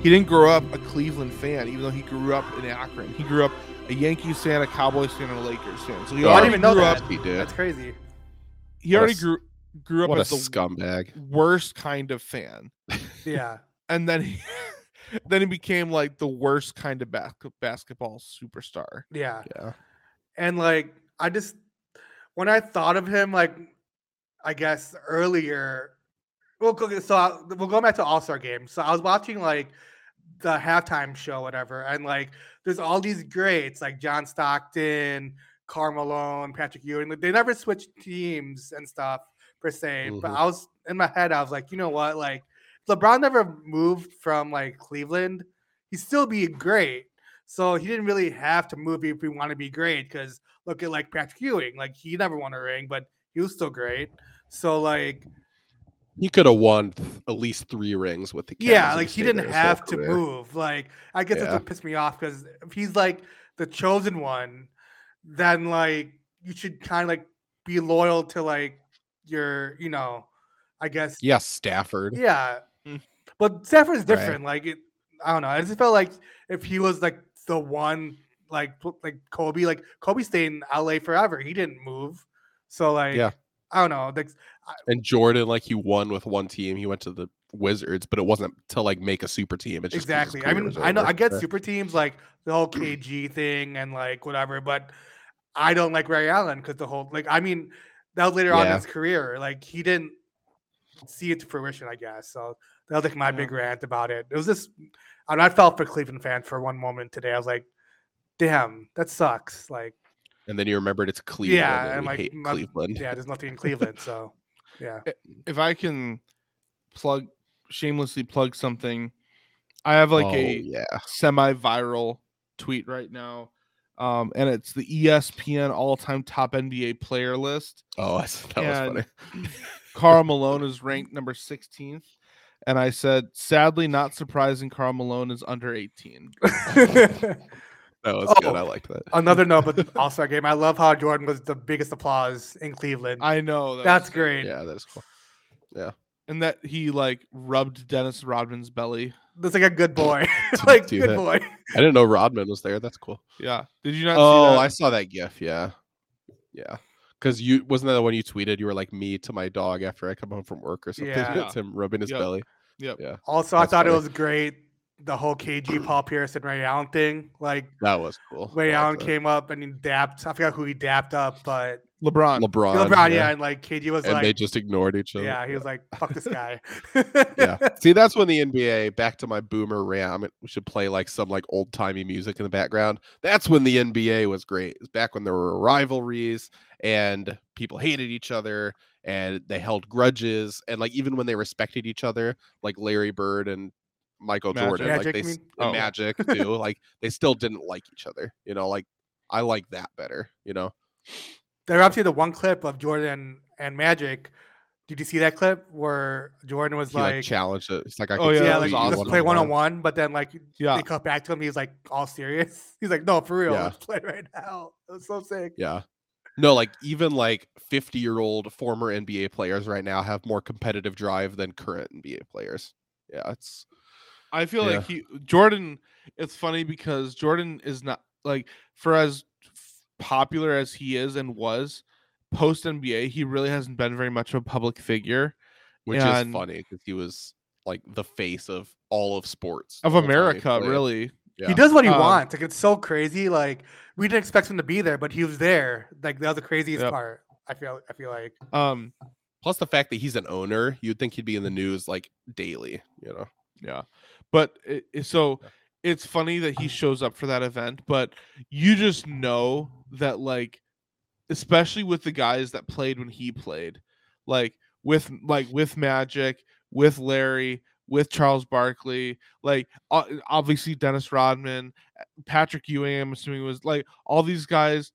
he didn't grow up a Cleveland fan, even though he grew up in Akron. He grew up a Yankees fan, a Cowboys fan, and a Lakers fan. So he Oh, I already didn't even know grew that. up. He did. That's crazy. He already grew grew up What a as the scumbag. worst kind of fan, Yeah. and then he then he became like the worst kind of bas- basketball superstar. Yeah. Yeah. And like I just when I thought of him, like I guess earlier, well, go- so I, we'll go back to All Star Game. So I was watching like the halftime show, whatever, and like there's all these greats like John Stockton, Carmelo, Patrick Ewing. Like, they never switched teams and stuff per se. But Mhm. I was in my head, I was like, you know what, like LeBron never moved from like Cleveland. He'd still be great. So he didn't really have to move if he wanted to be great. Because look at like Patrick Ewing, like he never won a ring, but he was still great. So like, He could have won at least three rings with the Cavs. yeah, like he didn't there his whole have to move. Like I guess that's Yeah. what pissed me off because if he's like the chosen one, then like you should kind of like be loyal to like your, you know, I guess Yeah, Stafford. Yeah. Mm. But Stafford's Right. different. Like it I don't know. I just felt like if he was like the one like like Kobe, like Kobe stayed in LA forever. He didn't move. So like Yeah. I don't know. Like And Jordan, like he won with one team. He went to the Wizards, but it wasn't to like make a super team. It's just 'cause his exactly. I mean, I know I get super teams like the whole KG thing and like whatever, but I don't like Ray Allen because the whole like I mean that was later on in his career. Like he didn't see it to fruition, I guess. So that was like my Yeah. big rant about it. It was just I, mean, I felt for Cleveland fans for one moment today. I was like, damn, that sucks. Like And then you remembered it's Cleveland. yeah, and and like hate my- Cleveland. yeah, there's nothing in Cleveland. So yeah. If I can plug shamelessly plug something, I have like oh, a yeah. semi-viral tweet right now. Um, and it's the ESPN all-time top NBA player list. Oh, that's, that And was funny. Karl Malone is ranked number 16th. And I said, sadly, not surprising, Karl Malone is under 18. That was good. Oh, I liked that. Another note, but All Star game. I love how Jordan was the biggest applause in Cleveland. I know that That's was- great. Yeah, that is cool. Yeah. And that he like rubbed Dennis Rodman's belly. That's like a good boy. like do good that. boy. I didn't know Rodman was there. That's cool. Yeah. Did you not Oh, see that? I saw that GIF. Yeah, yeah. Because you wasn't that the one you tweeted? You were like me to my dog after I come home from work or something. Yeah. it's him rubbing his Yep. belly. Yep. Yeah, Also, I That's thought it was great. The whole KG Paul Pierce and Ray Allen thing. Like that was cool. Ray Allen that. came up and he dapped. I forgot who he dapped up, but LeBron. LeBron. LeBron, yeah. and like KD was and like, they just ignored each other. yeah, he was like, fuck this guy. yeah. See, that's when the NBA. Back to my boomer ram. We should play like some like old timey music in the background. That's when the NBA was great. It's back when there were rivalries and people hated each other and they held grudges and like even when they respected each other, like Larry Bird and Michael Magic. Jordan, Magic, like they mean? Oh. Magic too. like they still didn't like each other. You know, like I like that better. You know. There obviously the one clip of Jordan and Magic. Did you see that clip where Jordan was He like, like, challenged it. It's like I Oh, yeah, yeah, like was let's awesome. play one on one, but then like Yeah. they cut back to him. He's like all serious. He's like, no, for real, Yeah. let's play right now. It was so sick. Yeah. No, like even like 50 year old former NBA players right now have more competitive drive than current NBA players. Yeah, it's I feel Yeah. like he Jordan. It's funny because Jordan is not like for as f- popular as he is and was post NBA. He really hasn't been very much of a public figure which And- is funny because he was like the face of all of sports of the whole time he America. played. Really, Yeah. He does what he Um, wants. Like it's so crazy. Like we didn't expect him to be there, but he was there. Like that was the craziest Yep. part. I feel. I feel like. um, Plus the fact that he's an owner, you'd think he'd be in the news like daily. You know. yeah. But it, it- so it's funny that he shows up for that event, but you just know that like, especially with the guys that played when he played, like with like with Magic, with Larry, with Charles Barkley, like obviously Dennis Rodman, Patrick Ewing, I'm assuming was like all these guys.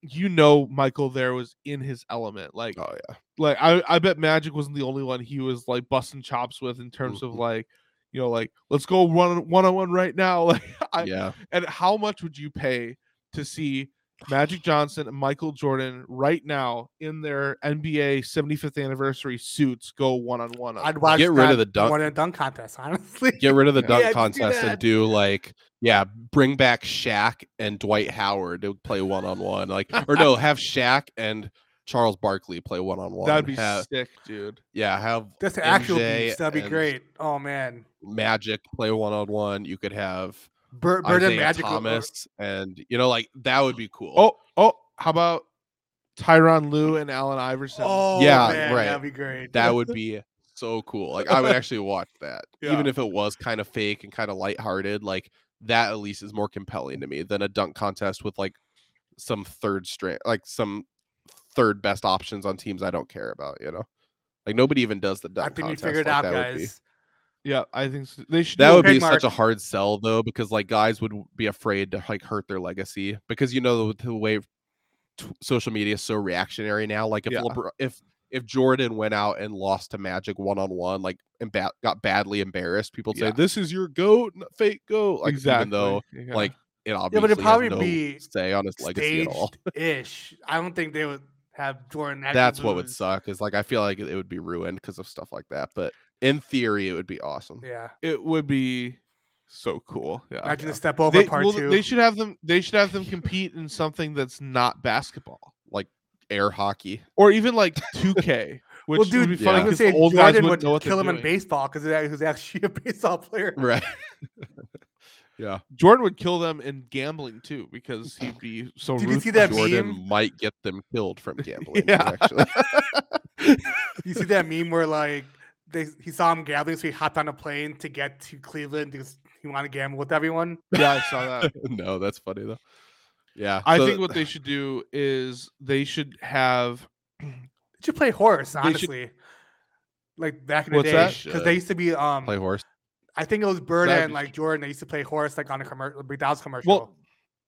You know, Michael there was in his element. Like, Oh yeah. like I, I bet Magic wasn't the only one he was like busting chops with in terms of Mhm. like, you know, like let's go one one on one right now. Like, I, yeah. and how much would you pay to see Magic Johnson and Michael Jordan right now in their NBA 75th anniversary suits go one on one? I'd watch Get rid of the dunk- more than a dunk contest, honestly. Get rid of the dunk Yeah, just do contest and do like yeah, bring back Shaq and Dwight Howard to play one on one. Like or no, have Shaq and Charles Barkley play one on one. That'd be have, sick, dude. yeah, have Just the actual MJ beats, that'd be great. Oh man, Magic play one on one. You could have Bird, Bird and Isaiah Magic. will- Thomas and you know like that would be cool. Oh, oh, how about Tyronn Lue and Allen Iverson? Oh Yeah, man, right. That'd be great. that would be so cool. Like I would actually watch that, even if it was kind of fake and kind of lighthearted. Like that at least is more compelling to me than a dunk contest with like some third string, like some third best options on teams I don't care about. You know, like nobody even does the I think you contest. figured like out, that would be- guys. yeah, I think so. they should. That would a- be such a hard sell though, because like guys would be afraid to like hurt their legacy because you know the, the way t- social media is so reactionary now. Like if Yeah. LeBron, if if Jordan went out and lost to Magic one on one, like and ba- got badly embarrassed, people Yeah. say this is your goat, fake goat. Like exactly. even though yeah. like it obviously Yeah, but it'd probably no be say on his legacy at all. Ish. I don't think they would have Jordan. actually That's what would suck. Is like I feel like it would be ruined because of stuff like that. But in theory, it would be awesome. Yeah, it would be so cool. Yeah. imagine the step over They, part well, two. they should have them. They should have them compete in something that's not basketball, like Air hockey. or even like 2K, which well, dude, would be yeah. funny I was because gonna old guys Jordan wouldn't would know what kill they're him in baseball because he was actually a baseball player. Right. yeah. Jordan would kill them in gambling too because he'd be so. Did you see that. Jordan meme? might get them killed from gambling. Yeah. Actually. You see that meme where like they he saw him gambling, so he hopped on a plane to get to Cleveland because he wanted to gamble with everyone. Yeah, I saw that. no, that's funny though. Yeah. I so- think what they should do is they should have. They should play horse, should- honestly. Like back in the What's day, because they used to be um. play horse. I think it was Bird and like Jordan. They used to play horse like on a commercial, McDonald's commercial. Well,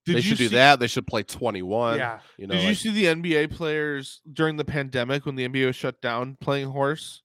did they you should do that. They should play 21. yeah, You know, Did you like- see the NBA players during the pandemic when the NBA was shut down playing horse?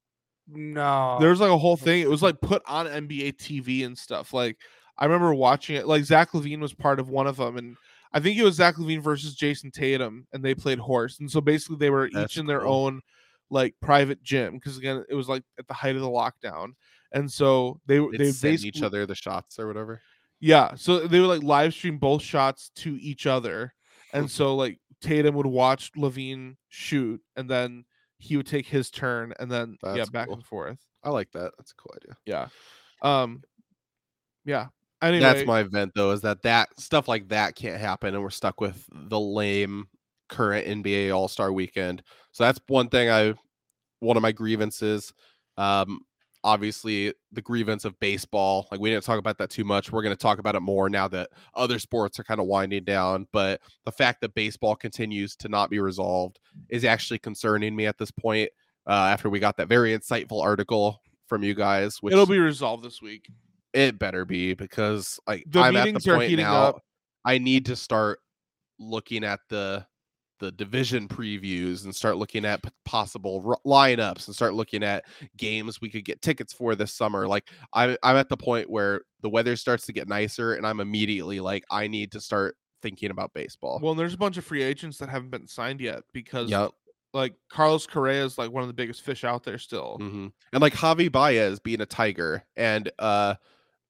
no, There was like a whole thing. It was like put on NBA TV and stuff. Like I remember watching it. Like Zach LaVine was part of one of them, and I think it was Zach LaVine versus Jayson Tatum, and they played horse. And so basically, they were That's each in their own like private gym because again, it was like at the height of the lockdown, and so they they'd they send each other the shots or whatever. yeah. So they would like live stream both shots to each other. And so like Tatum would watch LaVine shoot and then he would take his turn and then yeah, back cool. and forth. I like that. That's a cool idea. Yeah. Um yeah. Anyway, That's my event though, is that that stuff like that can't happen, and we're stuck with the lame current NBA All Star Weekend. So that's one thing I, one of my grievances. Um, obviously the grievance of baseball. Like we didn't talk about that too much. We're going to talk about it more now that other sports are kind of winding down. But the fact that baseball continues to not be resolved is actually concerning me at this point. Uh, after we got that very insightful article from you guys, which it'll be resolved this week. it better be because like The I'm at the point now. up. I need to start looking at the the division previews and start looking at possible r- lineups and start looking at games we could get tickets for this summer. Like I'm I'm at the point where the weather starts to get nicer and I'm immediately like I need to start thinking about baseball. Well, and there's a bunch of free agents that haven't been signed yet because Yep. like Carlos Correa is like one of the biggest fish out there still. hmm And like Javi Baez being a Tiger and uh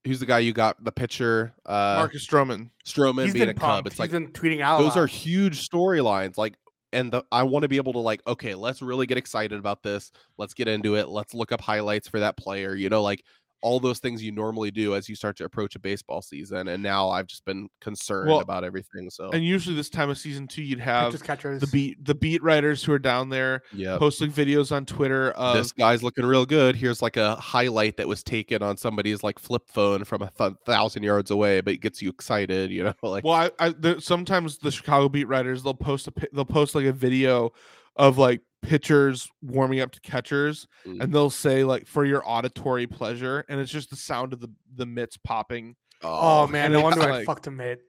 who's the guy you got the pitcher uh Marcus Stroman. Stroman He's being been a Cub. pumped. It's He's like been tweeting out. those are huge storylines like and the, i want to be able to like okay let's really get excited about this let's get into it let's look up highlights for that player you know like all those things you normally do as you start to approach a baseball season and now i've just been concerned Well, about everything so And usually this time of season too, you'd have Pitchers, catchers. the beat the beat writers who are down there yeah posting videos on Twitter of this guy's looking real good here's like a highlight that was taken on somebody's like flip phone from a th- thousand yards away but it gets you excited you know like Well, I, I there, sometimes the Chicago beat writers they'll post a they'll post like a video of like pitchers warming up to catchers, Mm. and they'll say like for your auditory pleasure, and it's just the sound of the the mitts popping. Oh, man, no it's wonder I fucked a mid.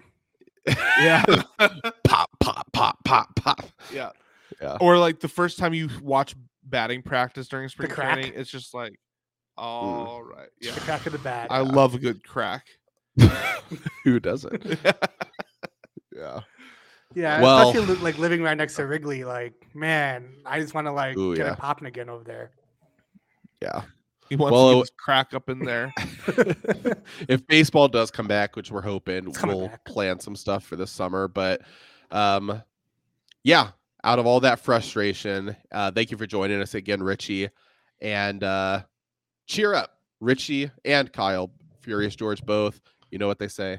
Yeah, pop, pop, pop, pop, pop. yeah, Yeah. Or like the first time you watch batting practice during spring training, it's just like, all right, yeah. The crack of the bat. I love a good crack. Who doesn't? yeah. Yeah, well- especially li- like living right next to Wrigley. Like, man, I just want to like Ooh, get yeah. it popping again over there. Yeah. He wants Well, to it- get his crack up in there. if baseball does come back, which we're hoping, we'll back. plan some stuff for this summer. But um, yeah, out of all that frustration, uh, thank you for joining us again, Richie. And uh, cheer up, Richie and Kyle, Furious George, both. You know what they say.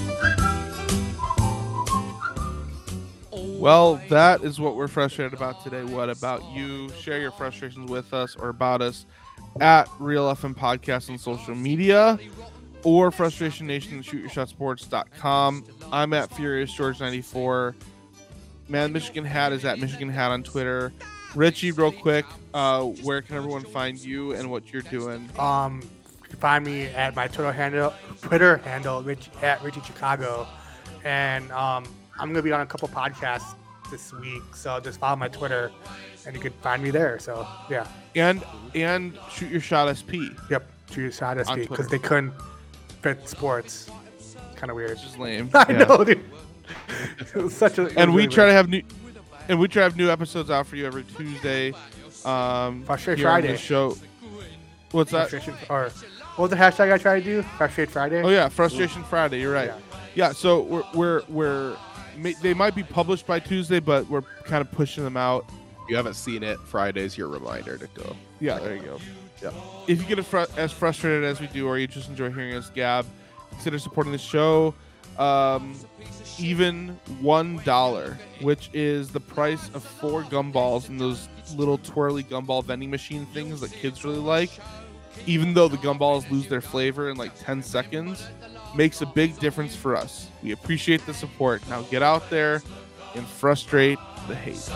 Well, that is what we're frustrated about today. What about you? Share your frustrations with us or about us at Real FM Podcast on social media or Frustration Nation at. I'm at Furious George 94. Man Michigan Hat is at Michigan Hat on Twitter. Richie, real quick, uh, where can everyone find you and what you're doing? Um, you can find me at my Twitter handle, Twitter handle, Rich, at Richie Chicago, and um, I'm gonna be on a couple podcasts this week. So just follow my Twitter, and you can find me there. So yeah, And and shoot your shot SP. yep, shoot your shot SP because they couldn't fit sports. Kind of weird. Which is lame. I Yeah. know, dude. it was such a. and we really try to have new and we try to have new episodes out for you every Tuesday. Um Frustrate here on Friday. show. What's that? or what was the hashtag I tried to do? Frustrate Friday. Oh yeah, Frustration Friday. You're right. Yeah. Yeah, so we're we're we're they might be published by Tuesday, but we're kind of pushing them out. If you haven't seen it, Friday's your reminder to go. Yeah, there you go. Yeah. If you get fr- as frustrated as we do, or you just enjoy hearing us gab, consider supporting the show. Um, even one dollar, which is the price of four gumballs in those little twirly gumball vending machine things that kids really like. Even though the gumballs lose their flavor in like 10 seconds, makes a big difference for us. We appreciate the support. Now get out there and frustrate the hate.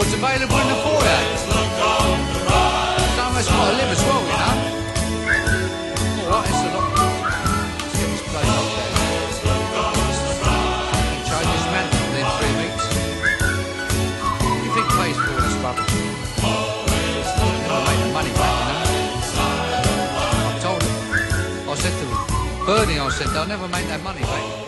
This record's available in the foyer. Of us got to live as well, you know. All right, it's a lot. Let's get this place up there. Try to dismantle within three weeks. You think pays for all this rubbish? Never make the money back, you know. I told him. I said to him, Bernie, I said, they'll never make that money back.